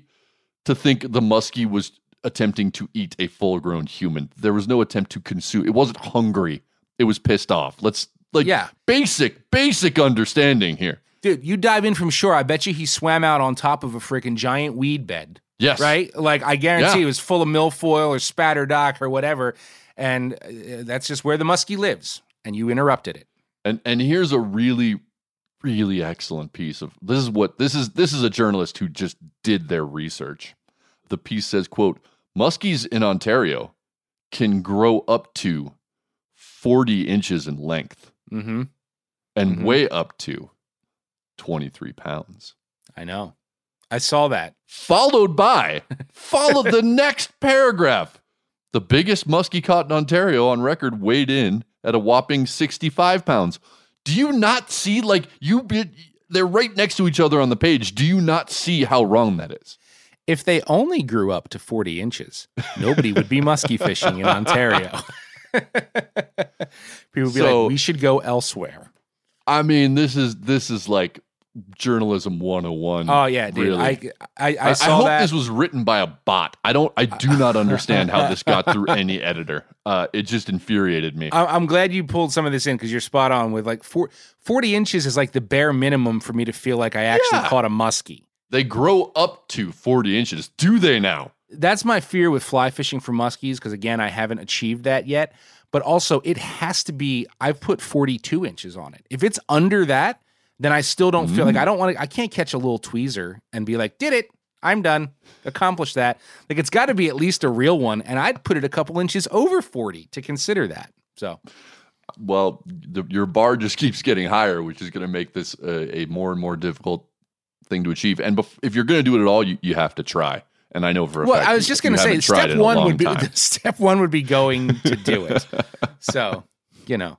to think the muskie was attempting to eat a full grown human? There was no attempt to consume. It wasn't hungry. It was pissed off. Let's like Yeah. basic, basic understanding here. Dude, you dive in from shore. I bet you he swam out on top of a freaking giant weed bed, Yes. right? Like I guarantee Yeah. it was full of milfoil or spatter dock or whatever, and uh, that's just where the muskie lives. And you interrupted it. And and here's a really really excellent piece of this is what this is this is a journalist who just did their research. The piece says, quote, Muskies in Ontario can grow up to 40 inches in length Mm-hmm. and Mhm. weigh up to 23 pounds. I know. I saw that. Followed by, follow the next paragraph. The biggest muskie caught in Ontario on record weighed in at a whopping 65 pounds. Do you not see, like, you, be- they're right next to each other on the page. Do you not see how wrong that is? If they only grew up to 40 inches, nobody would be muskie fishing in Ontario. People would be So- like, we should go elsewhere. I mean, this is, this is like journalism 101. Oh yeah, dude. really. I, I I I, saw hope that. this was written by a bot. I don't. I do not understand how this got through any editor. Uh, it just infuriated me. I- I'm glad you pulled some of this in because you're spot on with like four, 40 inches is like the bare minimum for me to feel like I actually Yeah. caught a muskie. They grow up to 40 inches. Do they now? That's my fear with fly fishing for muskies because again, I haven't achieved that yet. But also, it has to be. I've put 42 inches on it. If it's under that, then I still don't feel Mm. like I don't want to. I can't catch a little tweezer and be like, "Did it? I'm done. Accomplished that." Like it's got to be at least a real one, and I'd put it a couple inches over 40 to consider that. So Well, the, your bar just keeps getting higher, which is going to make this uh, a more and more difficult thing to achieve. And bef- if you're going to do it at all, you, you have to try. And I know for a well, I was just going to say step one would be time. step one would be going to do it. so you know,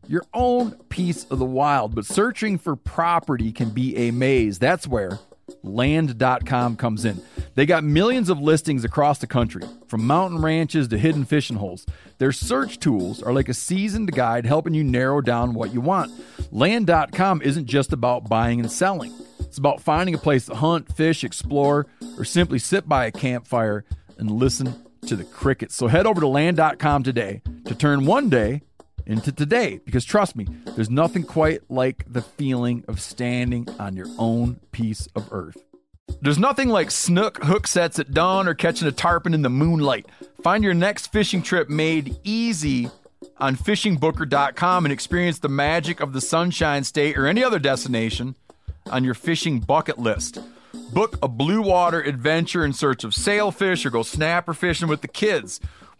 your own piece of the wild, but searching for property can be a maze. That's where land.com comes in. They got millions of listings across the country, from mountain ranches to hidden fishing holes. Their search tools are like a seasoned guide helping you narrow down what you want. Land.com isn't just about buying and selling. It's about finding a place to hunt, fish, explore, or simply sit by a campfire and listen to the crickets. So head over to land.com today to turn one day into today because trust me, there's nothing quite like the feeling of standing on your own piece of earth. There's nothing like snook hook sets at dawn or catching a tarpon in the moonlight. Find your next fishing trip made easy on fishingbooker.com and experience the magic of the Sunshine State or any other destination on your fishing bucket list. Book a blue water adventure in search of sailfish or go snapper fishing with the kids.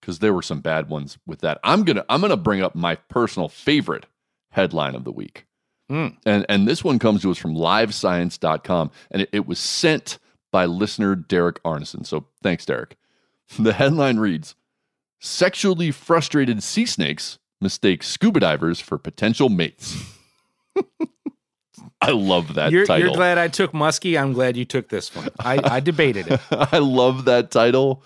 because there were some bad ones with that i'm gonna i'm gonna bring up my personal favorite headline of the week Mm. and and this one comes to us from livescience.com and it, it was sent by listener derek arneson so thanks derek the headline reads sexually frustrated sea snakes mistake scuba divers for potential mates i love that you're, title you're glad I took muskie. I'm glad you took this one. I, I debated it. I love that title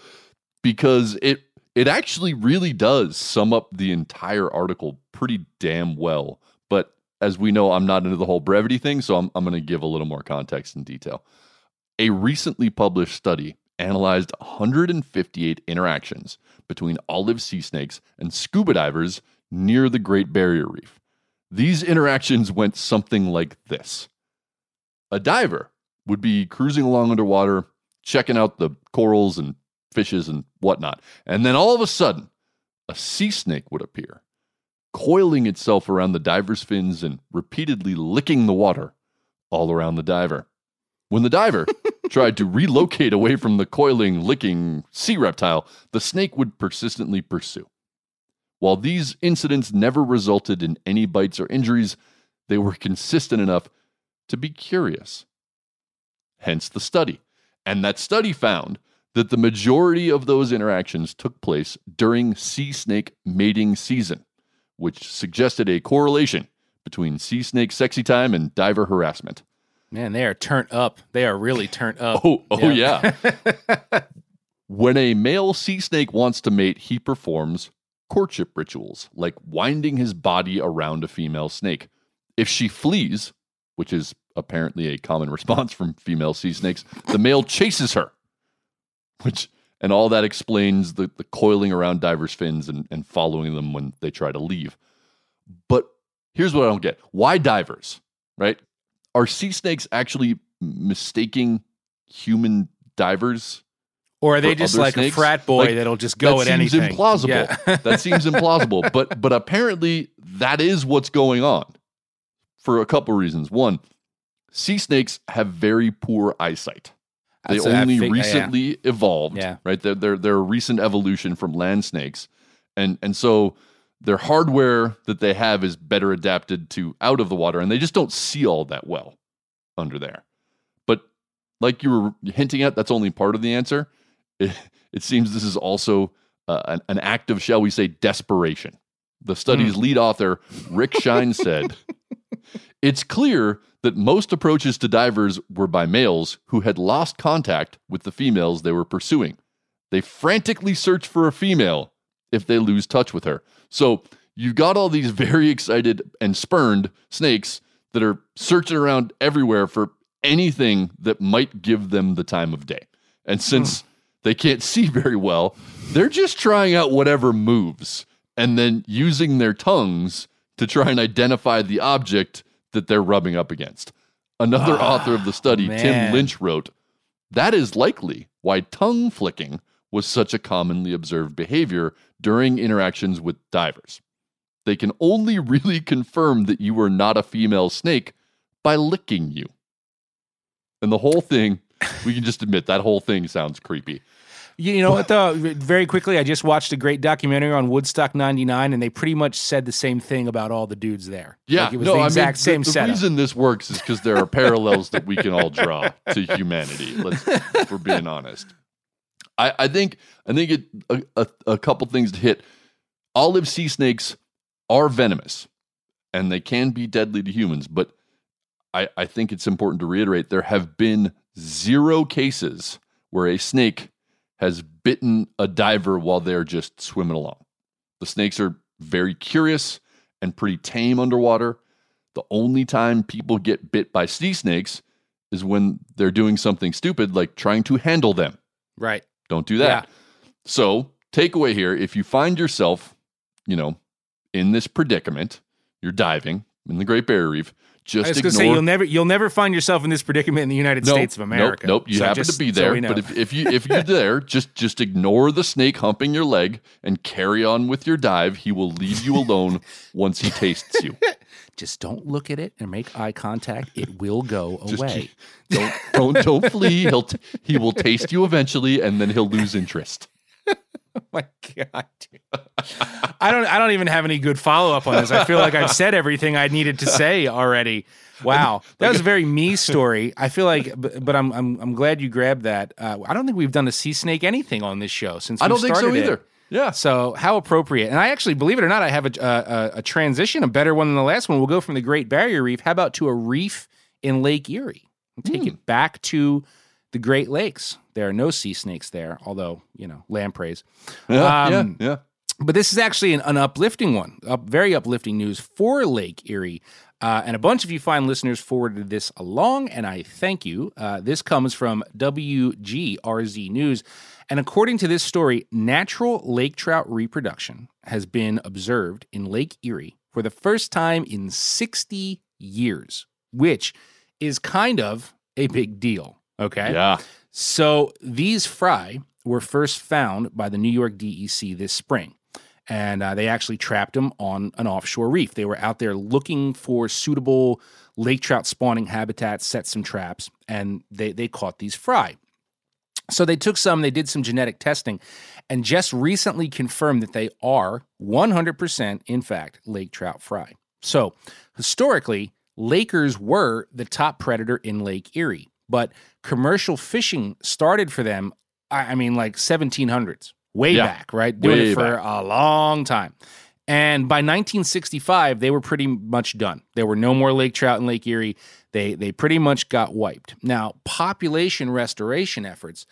because it it actually really does sum up the entire article pretty damn well. But as we know, I'm not into the whole brevity thing, so I'm, I'm going to give a little more context and detail. A recently published study analyzed 158 interactions between olive sea snakes and scuba divers near the Great Barrier Reef. These interactions went something like this A diver would be cruising along underwater, checking out the corals and fishes and whatnot. And then all of a sudden, a sea snake would appear, coiling itself around the diver's fins and repeatedly licking the water all around the diver. When the diver tried to relocate away from the coiling, licking sea reptile, the snake would persistently pursue. While these incidents never resulted in any bites or injuries, they were consistent enough to be curious. Hence the study. And that study found that the majority of those interactions took place during sea snake mating season, which suggested a correlation between sea snake sexy time and diver harassment. Man, they are turned up. They are really turned up. Oh, oh yeah. when a male sea snake wants to mate, he performs courtship rituals, like winding his body around a female snake. If she flees, which is apparently a common response from female sea snakes, the male chases her, which and all that explains the, the coiling around divers' fins and, and following them when they try to leave. But here's what I don't get. Why divers? Right? Are sea snakes actually mistaking human divers? Or are they just like snakes? a frat boy Like, that'll just go that at seems anything? implausible. Yeah. that seems implausible. But but apparently that is what's going on for a couple reasons. One, sea snakes have very poor eyesight. They I only fig- yeah, yeah. recently evolved. Yeah. Right. They're, they're they're a recent evolution from land snakes. And and so their hardware that they have is better adapted to out of the water, and they just don't see all that well under there. But like you were hinting at, that's only part of the answer. It, it seems this is also uh, an, an act of, shall we say, desperation. The study's lead author, Rick Shine, said, It's clear that most approaches to divers were by males who had lost contact with the females they were pursuing. They frantically search for a female if they lose touch with her. So you've got all these very excited and spurned snakes that are searching around everywhere for anything that might give them the time of day. And hmm. since they can't see very well, they're just trying out whatever moves and then using their tongues to try and identify the object that they're rubbing up against. Another ah, author of the study, Tim. Lynch, wrote that is likely why tongue flicking was such a commonly observed behavior during interactions with divers. They can only really confirm that you are not a female snake by licking you. And the whole thing, we can just admit that whole thing sounds creepy. You know what though? Very quickly, I just watched a great documentary on Woodstock '99, and they pretty much said the same thing about all the dudes there. Yeah, Like, it was no, the I exact mean, same the, the reason this works is because there are parallels that we can all draw to humanity. Let's, if we're being honest. I, I think I think it a, a, a couple things to hit. Olive sea snakes are venomous, and they can be deadly to humans. But I, I think it's important to reiterate there have been zero cases where a snake has bitten a diver while they're just swimming along. The snakes are very curious and pretty tame underwater. The only time people get bit by sea snakes is when they're doing something stupid like trying to handle them. right. Don't do that. So, takeaway here if you find yourself, you know, in this predicament, you're diving in the Great Barrier Reef, just I was ignore say you'll never you'll never find yourself in this predicament in the United Nope, States of America. Nope, nope. You So happen just to be there, know. but if, if you if you're there, just just ignore the snake humping your leg and carry on with your dive. He will leave you alone once he tastes you. just don't look at it and make eye contact. It will go Just away. don't don't don't flee. He'll t- he will taste you eventually, and then he'll lose interest. Oh my god dude. I don't i don't even have any good follow-up on this i feel like i've said everything i needed to say already wow that was a very me story i feel like but, but I'm, I'm i'm glad you grabbed that uh, i don't think we've done a sea snake anything on this show since I don't think so started it. either. Yeah. So how appropriate! And I actually, believe it or not, I have a, a, a transition, a better one than the last one. We'll go from the Great Barrier Reef. How about to a reef in Lake Erie? And take Hmm. it back to the Great Lakes. There are no sea snakes there, although you know lampreys. Yeah, Um, yeah, yeah. But this is actually an, an uplifting one, up, very uplifting news for Lake Erie. Uh, and a bunch of you fine listeners forwarded this along, and I thank you. Uh, this comes from WGRZ News. And according to this story, natural lake trout reproduction has been observed in Lake Erie for the first time in 60 years, which is kind of a big deal. Okay. Yeah. So these fry were first found by the New York DEC this spring. And uh, they actually trapped them on an offshore reef. They were out there looking for suitable lake trout spawning habitats, set some traps, and they, they caught these fry. So they took some, they did some genetic testing, and just recently confirmed that they are 100% in fact lake trout fry. So historically, Lakers were the top predator in Lake Erie, but commercial fishing started for them, I I mean, like 1700s, way Yeah. back, right? Doing Way it for back. a long time. And by 1965, they were pretty much done. There were no more lake trout in Lake Erie. They they pretty much got wiped. Now, population restoration efforts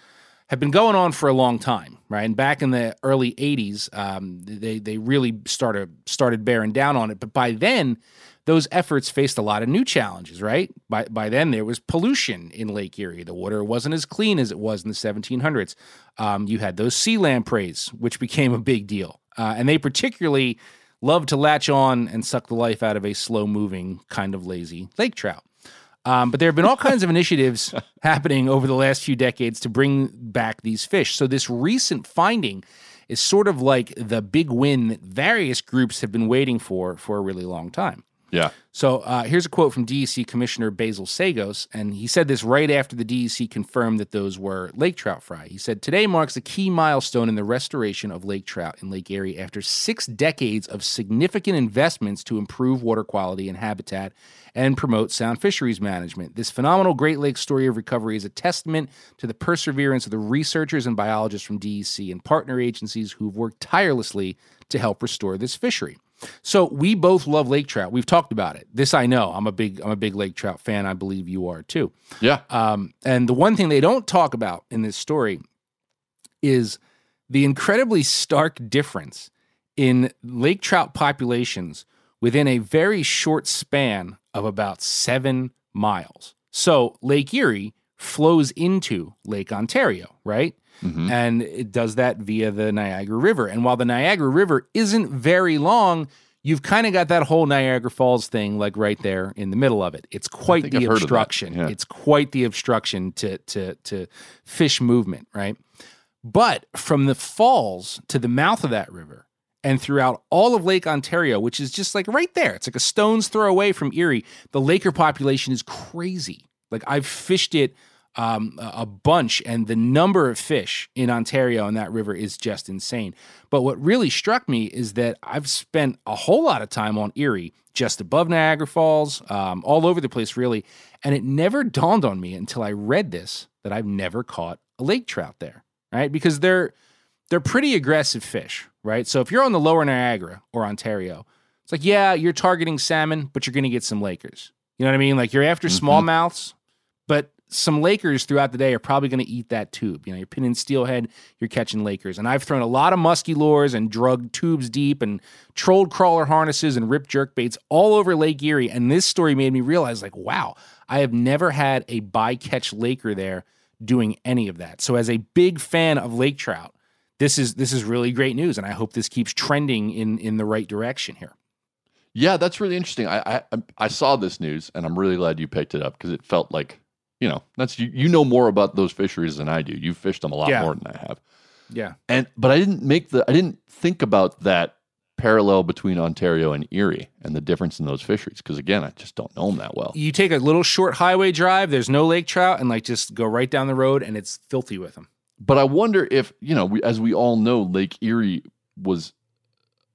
have been going on for a long time, right? And back in the early 80s, um, they they really started started bearing down on it. But by then, those efforts faced a lot of new challenges, right? By by then, there was pollution in Lake Erie. The water wasn't as clean as it was in the 1700s. Um, you had those sea lampreys, which became a big deal, uh, and they particularly loved to latch on and suck the life out of a slow moving, kind of lazy lake trout. Um, but there have been all kinds of initiatives happening over the last few decades to bring back these fish. So this recent finding is sort of like the big win that various groups have been waiting for for a really long time. Yeah. So uh, here's a quote from DEC Commissioner Basil Seggos, and he said this right after the DEC confirmed that those were lake trout fry. He said, Today marks a key milestone in the restoration of lake trout in Lake Erie after six decades of significant investments to improve water quality and habitat and promote sound fisheries management. This phenomenal Great Lakes story of recovery is a testament to the perseverance of the researchers and biologists from DEC and partner agencies who've worked tirelessly to help restore this fishery. So we both love lake trout. We've talked about it. This I know. I'm a big I'm a big lake trout fan. I believe you are too. Yeah. Um, and the one thing they don't talk about in this story is the incredibly stark difference in lake trout populations within a very short span of about seven miles. So Lake Erie flows into Lake Ontario, right? Mm-hmm. And it does that via the Niagara River. And while the Niagara River isn't very long, you've kind of got that whole Niagara Falls thing like right there in the middle of it. It's quite the I've heard of that, obstruction. yeah. It's quite the obstruction to to to fish movement, right? But from the falls to the mouth of that river and throughout all of Lake Ontario, which is just like right there, it's like a stone's throw away from Erie, the Laker population is crazy. Like I've fished it um, a bunch, and the number of fish in Ontario and that river is just insane. But what really struck me is that I've spent a whole lot of time on Erie, just above Niagara Falls, um, all over the place, really. And it never dawned on me until I read this that I've never caught a lake trout there, right? Because they're they're pretty aggressive fish, right? So if you're on the lower Niagara or Ontario, it's like, yeah, you're targeting salmon, but you're going to get some Lakers. You know what I mean? Like you're after smallmouths, but some Lakers throughout the day are probably going to eat that tube. You know, you're pinning steelhead, you're catching Lakers. And I've thrown a lot of musky lures and drug tubes deep and trolled crawler harnesses and ripped jerk baits all over Lake Erie. And this story made me realize, like, wow, I have never had a bycatch Laker there doing any of that. So as a big fan of lake trout, this is this is really great news, and I hope this keeps trending in in the right direction here. Yeah, that's really interesting. I, I I saw this news, and I'm really glad you picked it up because it felt like, you know, that's you, you know more about those fisheries than I do. You've fished them a lot Yeah. more than I have, Yeah, and but I didn't make the I didn't think about that parallel between Ontario and Erie and the difference in those fisheries because again, I just don't know them that well. you take a little short highway drive. There's no lake trout, and like just go right down the road, and it's filthy with them. But I wonder if you know, we, as we all know, Lake Erie was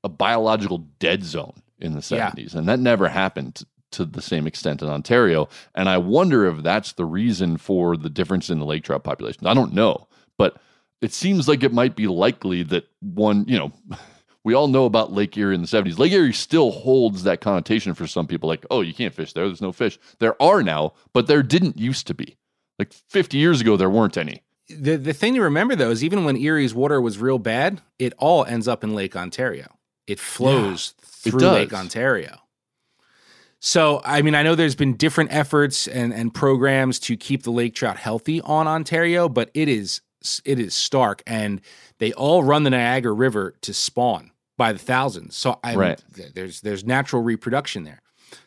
a biological dead zone in the Yeah. 70s, and that never happened to, the same extent in Ontario. And I wonder if that's the reason for the difference in the lake trout population. I don't know, but it seems like it might be likely that one, you know, we all know about Lake Erie in the 70s. Lake Erie still holds that connotation for some people like, oh, you can't fish there. There's no fish. There are now, but there didn't used to be. Like 50 years ago, there weren't any. The the thing to remember though is even when Erie's water was real bad, it all ends up in Lake Ontario. It flows it through does. Lake Ontario. So I mean, I know there's been different efforts and and programs to keep the lake trout healthy on Ontario, but it is it is stark, and they all run the Niagara River to spawn by the thousands. So I Right. there's there's natural reproduction there.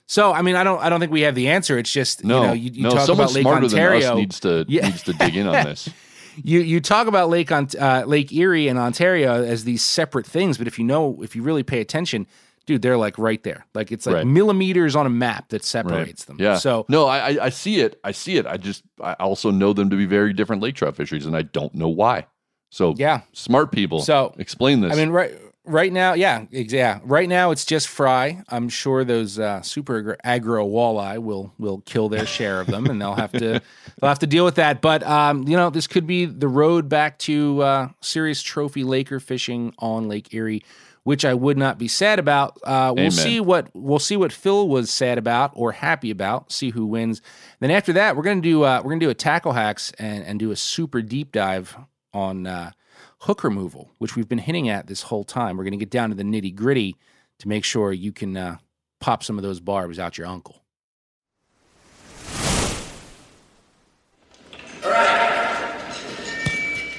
So I mean, I don't I don't think we have the answer. It's just No, you know you, you no, talk someone about Lake smarter Ontario. than us needs to Yeah. needs to dig in on this. you you talk about Lake on uh, Lake Erie and Ontario as these separate things, but if you know if you really pay attention, dude, they're like right there. Like it's like Right. millimeters on a map that separates them. Yeah. So no, I I- I see it. I see it. I just I also know them to be very different lake trout fisheries, and I don't know why. So yeah. smart people. So explain this. I mean, right right now, yeah, yeah. Right now, it's just fry. I'm sure those uh, super aggro walleye will will kill their share of them, and they'll have to they'll have to deal with that. But um, you know, this could be the road back to uh, serious trophy laker fishing on Lake Erie. Which I would not be sad about. Uh, we'll Amen. see what we'll see what Phil was sad about or happy about. See who wins. Then after that, we're gonna do uh, we're gonna do a tackle hacks and, and do a super deep dive on uh, hook removal, which we've been hinting at this whole time. We're going to get down to the nitty gritty to make sure you can uh, pop some of those barbs out your uncle. All right.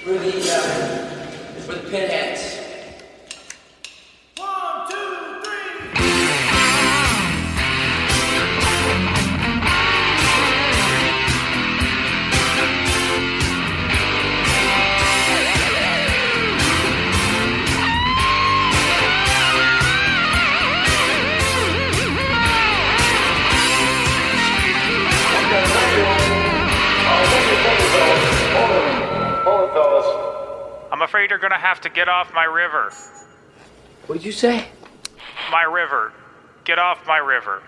For the, uh, for the pinheads. Get off my river. What did you say? My river. Get off my river.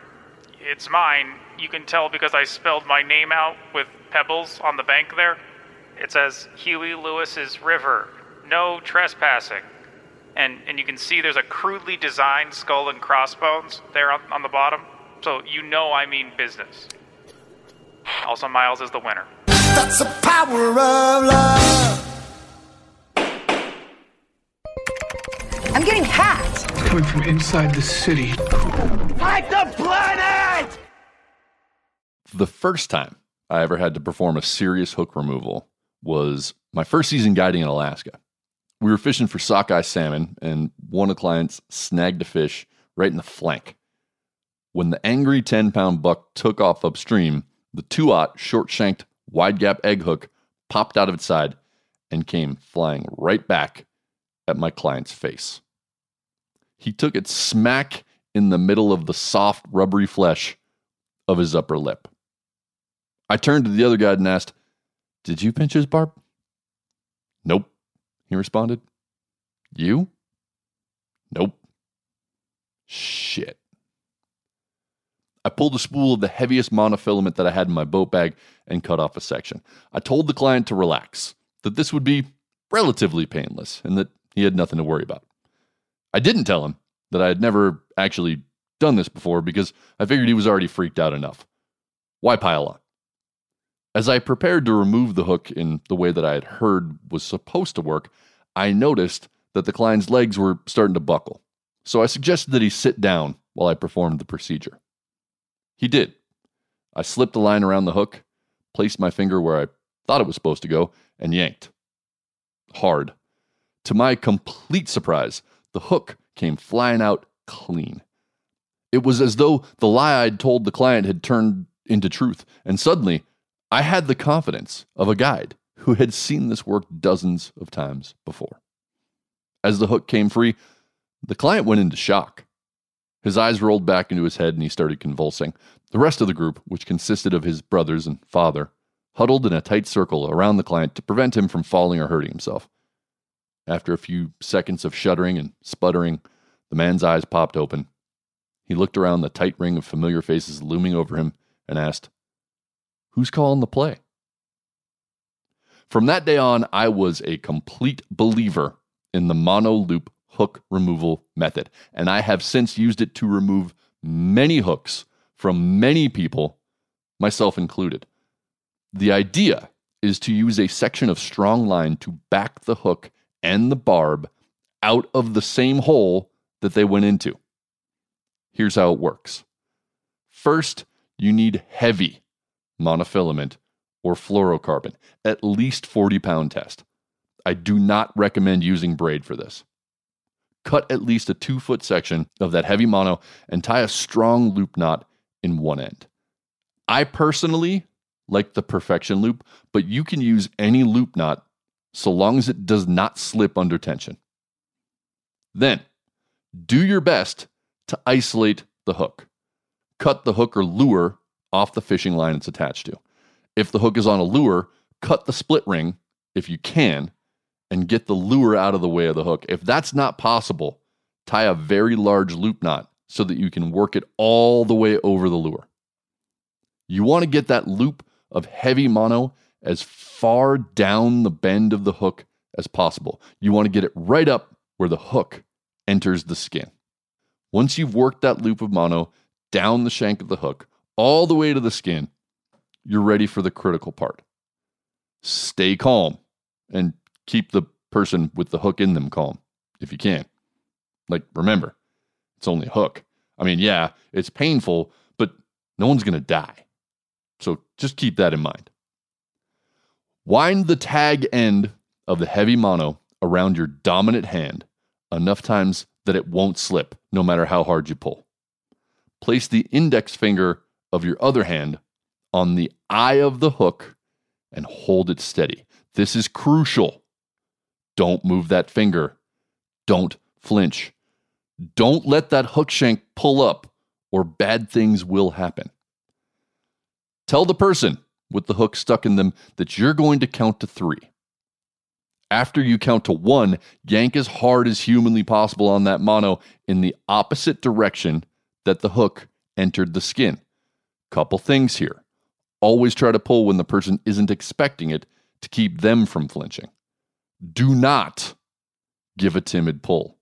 It's mine. You can tell because I spelled my name out with pebbles on the bank there. It says Huey Lewis's River. No trespassing. And and you can see there's a crudely designed skull and crossbones there on, on the bottom. So you know I mean business. Also, Miles is the winner. That's the power of love. I'm getting hacked. Coming from inside the city. Fight the planet! the first time I ever had to perform a serious hook removal was my first season guiding in Alaska. We were fishing for sockeye salmon, and one of the clients snagged a fish right in the flank. When the angry 10 pound buck took off upstream, the two aught short shanked wide gap egg hook popped out of its side and came flying right back at my client's face. He took it smack in the middle of the soft, rubbery flesh of his upper lip. I turned to the other guy and asked, Did you pinch his barb? Nope, he responded. You? Nope. Shit. I pulled a spool of the heaviest monofilament that I had in my boat bag and cut off a section. I told the client to relax, that this would be relatively painless, and that he had nothing to worry about. I didn't tell him that I had never actually done this before because I figured he was already freaked out enough. Why pile on? As I prepared to remove the hook in the way that I had heard was supposed to work, I noticed that the client's legs were starting to buckle. So I suggested that he sit down while I performed the procedure. He did. I slipped the line around the hook, placed my finger where I thought it was supposed to go, and yanked. Hard. To my complete surprise, the hook came flying out clean. It was as though the lie I'd told the client had turned into truth, and suddenly I had the confidence of a guide who had seen this work dozens of times before. As the hook came free, the client went into shock. His eyes rolled back into his head and he started convulsing. The rest of the group, which consisted of his brothers and father, huddled in a tight circle around the client to prevent him from falling or hurting himself. After a few seconds of shuddering and sputtering, the man's eyes popped open. He looked around the tight ring of familiar faces looming over him and asked, Who's calling the play? From that day on, I was a complete believer in the mono loop hook removal method, and I have since used it to remove many hooks from many people, myself included. The idea is to use a section of strong line to back the hook and the barb out of the same hole that they went into. Here's how it works. First, you need heavy monofilament or fluorocarbon, at least 40 pound test. I do not recommend using braid for this. Cut at least a two foot section of that heavy mono and tie a strong loop knot in one end. I personally like the perfection loop, but you can use any loop knot so long as it does not slip under tension. Then, do your best to isolate the hook. Cut the hook or lure off the fishing line it's attached to. If the hook is on a lure, cut the split ring if you can and get the lure out of the way of the hook. If that's not possible, tie a very large loop knot so that you can work it all the way over the lure. You want to get that loop of heavy mono as far down the bend of the hook as possible. You want to get it right up where the hook enters the skin. Once you've worked that loop of mono down the shank of the hook, all the way to the skin, you're ready for the critical part. Stay calm and keep the person with the hook in them calm if you can. Like, remember, it's only a hook. I mean, yeah, it's painful, but no one's going to die. So just keep that in mind. Wind the tag end of the heavy mono around your dominant hand enough times that it won't slip, no matter how hard you pull. Place the index finger of your other hand on the eye of the hook and hold it steady. This is crucial. Don't move that finger. Don't flinch. Don't let that hook shank pull up, or bad things will happen. Tell the person with the hook stuck in them that you're going to count to three. After you count to one, yank as hard as humanly possible on that mono in the opposite direction that the hook entered the skin. Couple things here. Always try to pull when the person isn't expecting it to keep them from flinching. Do not give a timid pull.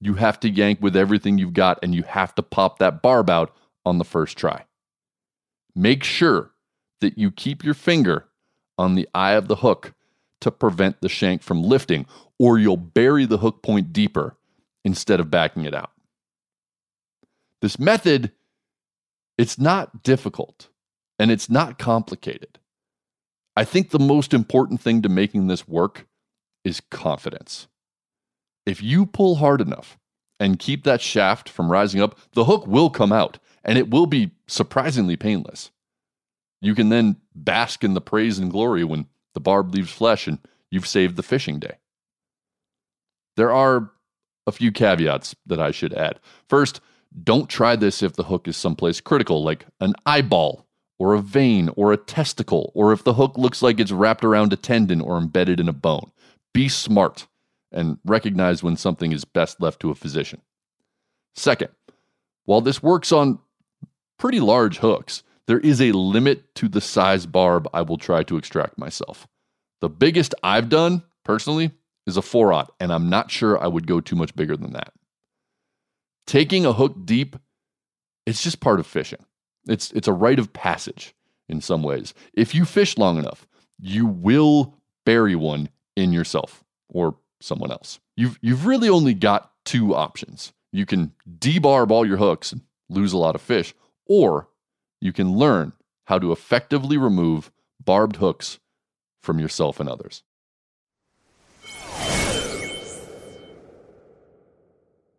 You have to yank with everything you've got and you have to pop that barb out on the first try. Make sure that you keep your finger on the eye of the hook to prevent the shank from lifting, or you'll bury the hook point deeper instead of backing it out. This method, it's not difficult and it's not complicated. I think the most important thing to making this work is confidence. If you pull hard enough and keep that shaft from rising up, the hook will come out and it will be surprisingly painless. You can then bask in the praise and glory when the barb leaves flesh and you've saved the fishing day. There are a few caveats that I should add. First, don't try this if the hook is someplace critical, like an eyeball, or a vein, or a testicle, or if the hook looks like it's wrapped around a tendon or embedded in a bone. Be smart and recognize when something is best left to a physician. Second, while this works on pretty large hooks, there is a limit to the size barb I will try to extract myself. The biggest I've done, personally, is a 4 and I'm not sure I would go too much bigger than that. Taking a hook deep, it's just part of fishing. It's, it's a rite of passage in some ways. If you fish long enough, you will bury one in yourself or someone else. You've, you've really only got two options. You can debarb all your hooks and lose a lot of fish, or you can learn how to effectively remove barbed hooks from yourself and others.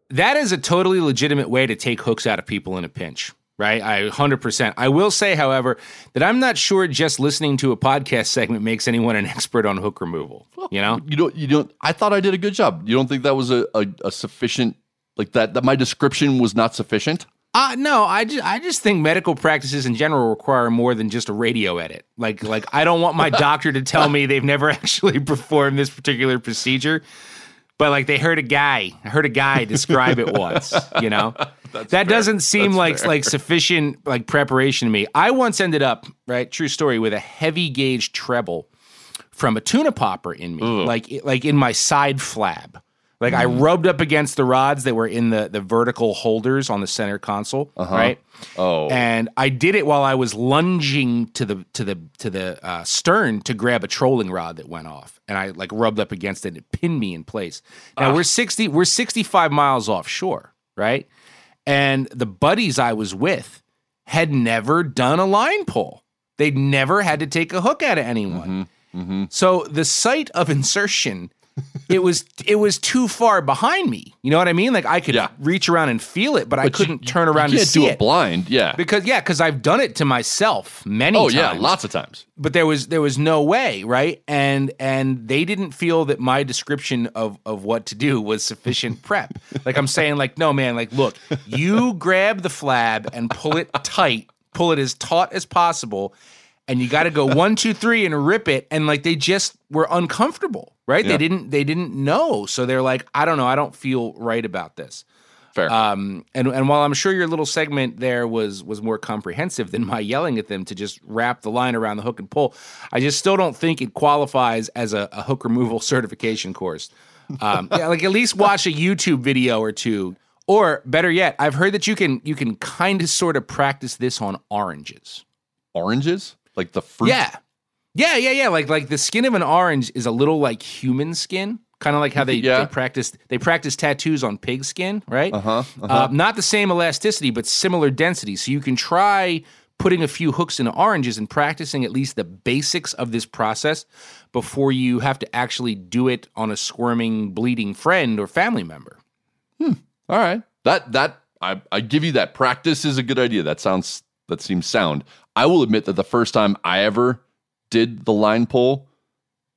That is a totally legitimate way to take hooks out of people in a pinch, right? I 100%. I will say, however, that I'm not sure just listening to a podcast segment makes anyone an expert on hook removal. You know, you don't. You don't. I thought I did a good job. You don't think that was a, a, a sufficient, like that? That my description was not sufficient. Uh, no, I just I just think medical practices in general require more than just a radio edit. Like like I don't want my doctor to tell me they've never actually performed this particular procedure, but like they heard a guy, I heard a guy describe it once. You know, that fair. doesn't seem That's like fair. like sufficient like preparation to me. I once ended up right, true story, with a heavy gauge treble from a tuna popper in me, Ugh. like like in my side flab. Like mm. I rubbed up against the rods that were in the the vertical holders on the center console, uh-huh. right? Oh, and I did it while I was lunging to the to the to the uh, stern to grab a trolling rod that went off, and I like rubbed up against it and it pinned me in place. Now uh. we're sixty we're sixty five miles offshore, right? And the buddies I was with had never done a line pull. They'd never had to take a hook out of anyone. Mm-hmm. Mm-hmm. So the site of insertion it was it was too far behind me. You know what I mean? Like I could reach around and feel it, but, I But you- couldn't turn around you to can't see do it it blind. Yeah. because yeah, because I've done it to myself many Oh times. yeah, lots of times. but there was there was no way, right? And and they didn't feel that my description of of what to do was sufficient prep. Like I'm saying, like no man, like look, you grab the flab and pull it tight, pull it as taut as possible, and you got to go one two three and rip it. And like they just were uncomfortable, right? Yeah. They didn't they didn't know, so they're like, I don't know, I don't feel right about this. Fair. Um, and and while I'm sure your little segment there was was more comprehensive than my yelling at them to just wrap the line around the hook and pull, I just still don't think it qualifies as a, a hook removal certification course. Um, yeah, like at least watch a YouTube video or two, or better yet, I've heard that you can you can kind of sort of practice this on oranges. Oranges, like the fruit. Yeah, yeah, yeah, yeah. Like like the skin of an orange is a little like human skin, kind of like how they, Yeah. they practice they practice tattoos on pig skin, right? Uh-huh, Uh, uh-huh. not the same elasticity, but similar density. So you can try putting a few hooks into oranges and practicing at least the basics of this process before you have to actually do it on a squirming, bleeding friend or family member. All right. That that I I give you that. Practice is a good idea. That sounds that seems sound. I will admit that the first time I ever did the line pull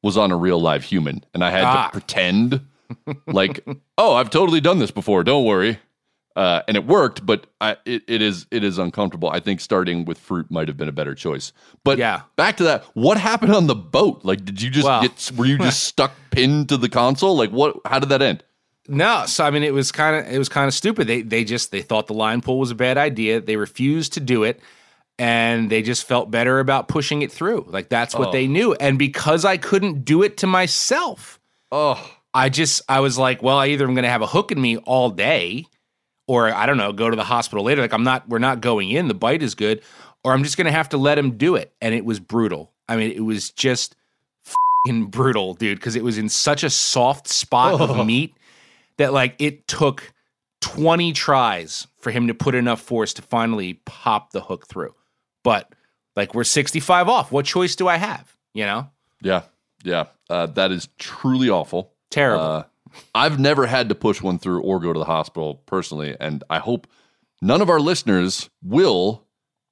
was on a real live human, and I had Ah. to pretend like, oh, I've totally done this before. Don't worry. Uh, and it worked, but I, it, it is it is uncomfortable. I think starting with fruit might have been a better choice. But Yeah. back to that. What happened on the boat? Like, did you just Well- get? Were you just stuck pinned to the console? Like, what? How did that end? No, so I mean it was kind of it was kind of stupid. They they just they thought the line pull was a bad idea. They refused to do it and they just felt better about pushing it through. Like that's what Oh. they knew. And because I couldn't do it to myself, Oh, I just I was like, well, I either am going to have a hook in me all day or I don't know, go to the hospital later. Like I'm not we're not going in. The bite is good or I'm just going to have to let him do it. And it was brutal. I mean, it was just fing brutal, dude, because it was in such a soft spot Oh. of meat that like it took 20 tries for him to put enough force to finally pop the hook through. But like we're 65 off. What choice do I have? You know? Yeah, yeah, uh, that is truly awful. Terrible. Uh, I've never had to push one through or go to the hospital personally, and I hope none of our listeners will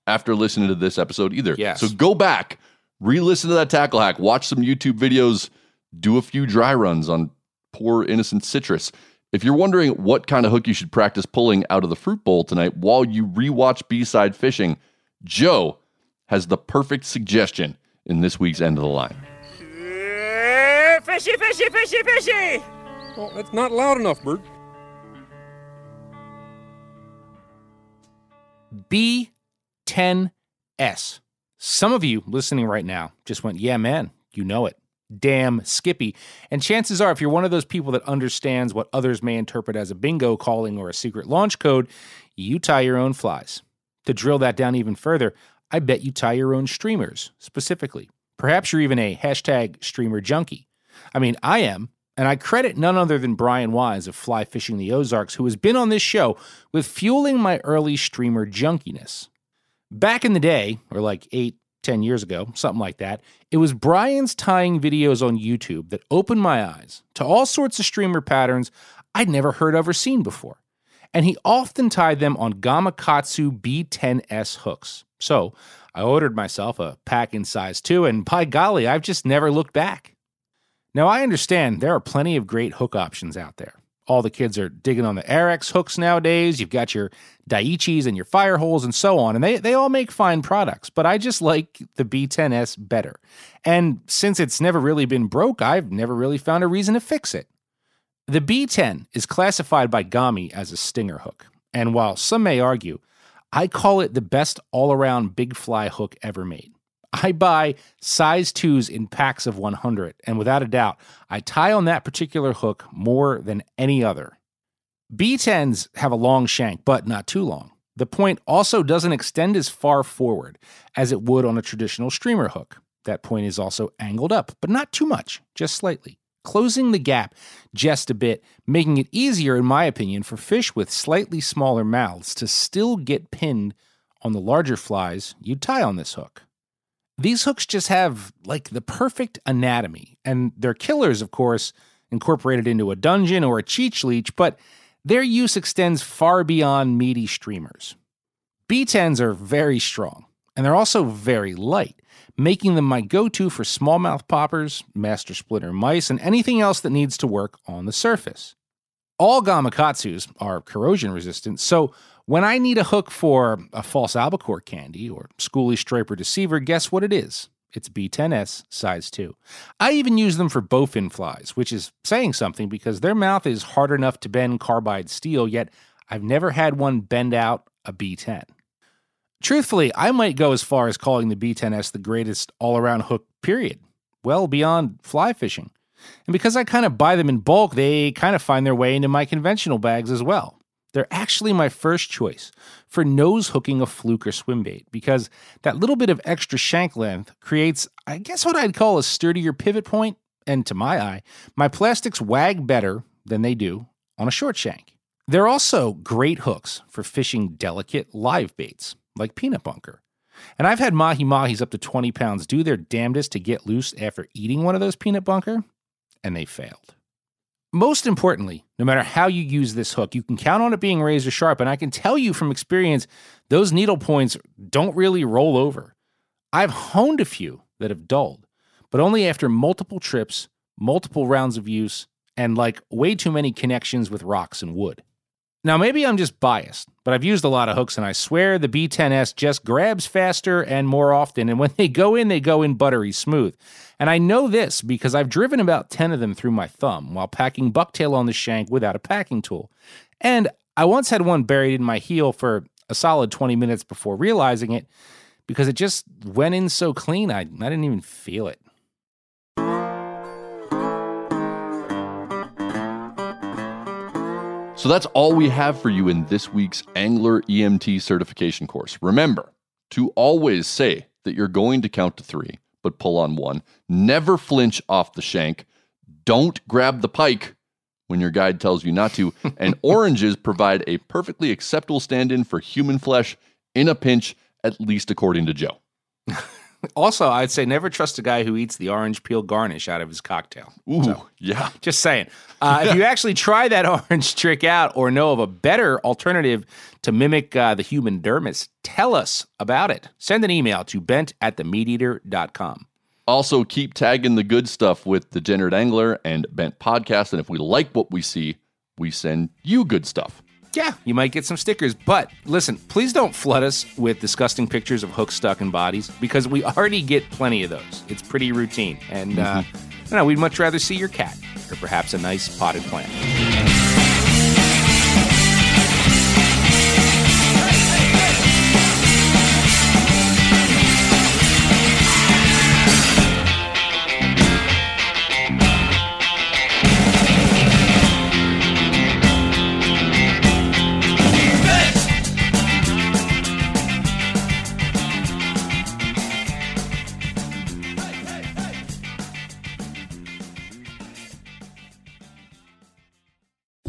after listening to this episode either. Yes. So go back, re-listen to that tackle hack, watch some YouTube videos, do a few dry runs on poor innocent citrus. If you're wondering what kind of hook you should practice pulling out of the fruit bowl tonight while you rewatch B-side fishing, Joe has the perfect suggestion in this week's end of the line. Uh, fishy, fishy, fishy, fishy! Well, that's not loud enough, Bert. B10S. Some of you listening right now just went, yeah, man, you know it. Damn Skippy. And chances are, if you're one of those people that understands what others may interpret as a bingo calling or a secret launch code, you tie your own flies. To drill that down even further, I bet you tie your own streamers specifically. Perhaps you're even a hashtag streamer junkie. I mean, I am, and I credit none other than Brian Wise of Fly Fishing the Ozarks, who has been on this show with fueling my early streamer junkiness. Back in the day, or like eight, ten years ago, something like that, it was Brian's tying videos on YouTube that opened my eyes to all sorts of streamer patterns I'd never heard of or seen before. And he often tied them on Gamakatsu B10S hooks. So I ordered myself a pack in size 2, and by golly, I've just never looked back. Now, I understand there are plenty of great hook options out there. All the kids are digging on the Ahrex hooks nowadays. You've got your Daiichis and your Fireholes and so on, and they, they all make fine products, but I just like the B10S better. And since it's never really been broke, I've never really found a reason to fix it. The B10 is classified by Gami as a stinger hook, and while some may argue, I call it the best all around big fly hook ever made. I buy size twos in packs of 100, and without a doubt, I tie on that particular hook more than any other. B10s have a long shank, but not too long. The point also doesn't extend as far forward as it would on a traditional streamer hook. That point is also angled up, but not too much, just slightly, closing the gap just a bit, making it easier, in my opinion, for fish with slightly smaller mouths to still get pinned on the larger flies you tie on this hook. These hooks just have like the perfect anatomy, and they're killers, of course, incorporated into a dungeon or a cheech leech, but their use extends far beyond meaty streamers. B10s are very strong, and they're also very light, making them my go to for smallmouth poppers, master splitter mice, and anything else that needs to work on the surface. All gamakatsus are corrosion resistant, so when I need a hook for a false albacore candy or schoolie striper deceiver, guess what it is? It's B10S size 2. I even use them for bowfin flies, which is saying something because their mouth is hard enough to bend carbide steel, yet I've never had one bend out a B10. Truthfully, I might go as far as calling the B10S the greatest all around hook, period, well beyond fly fishing. And because I kind of buy them in bulk, they kind of find their way into my conventional bags as well. They're actually my first choice for nose hooking a fluke or swim bait because that little bit of extra shank length creates, I guess, what I'd call a sturdier pivot point. point, and to my eye, my plastics wag better than they do on a short shank. They're also great hooks for fishing delicate live baits like peanut bunker. And I've had mahi mahis up to 20 pounds do their damnedest to get loose after eating one of those peanut bunker, and they failed. Most importantly, no matter how you use this hook, you can count on it being razor sharp. And I can tell you from experience, those needle points don't really roll over. I've honed a few that have dulled, but only after multiple trips, multiple rounds of use, and like way too many connections with rocks and wood. Now, maybe I'm just biased, but I've used a lot of hooks and I swear the B10S just grabs faster and more often. And when they go in, they go in buttery smooth. And I know this because I've driven about 10 of them through my thumb while packing bucktail on the shank without a packing tool. And I once had one buried in my heel for a solid 20 minutes before realizing it because it just went in so clean, I, I didn't even feel it. So that's all we have for you in this week's Angler EMT certification course. Remember to always say that you're going to count to three, but pull on one. Never flinch off the shank. Don't grab the pike when your guide tells you not to. and oranges provide a perfectly acceptable stand in for human flesh in a pinch, at least according to Joe. Also, I'd say never trust a guy who eats the orange peel garnish out of his cocktail. Ooh, so, yeah. Just saying. Uh, if you actually try that orange trick out or know of a better alternative to mimic uh, the human dermis, tell us about it. Send an email to bent at themeateater.com. Also, keep tagging the good stuff with Degenerate Angler and Bent Podcast. And if we like what we see, we send you good stuff yeah, you might get some stickers. But listen, please don't flood us with disgusting pictures of hooks stuck in bodies because we already get plenty of those. It's pretty routine. And uh, mm-hmm. uh, know, we'd much rather see your cat or perhaps a nice potted plant.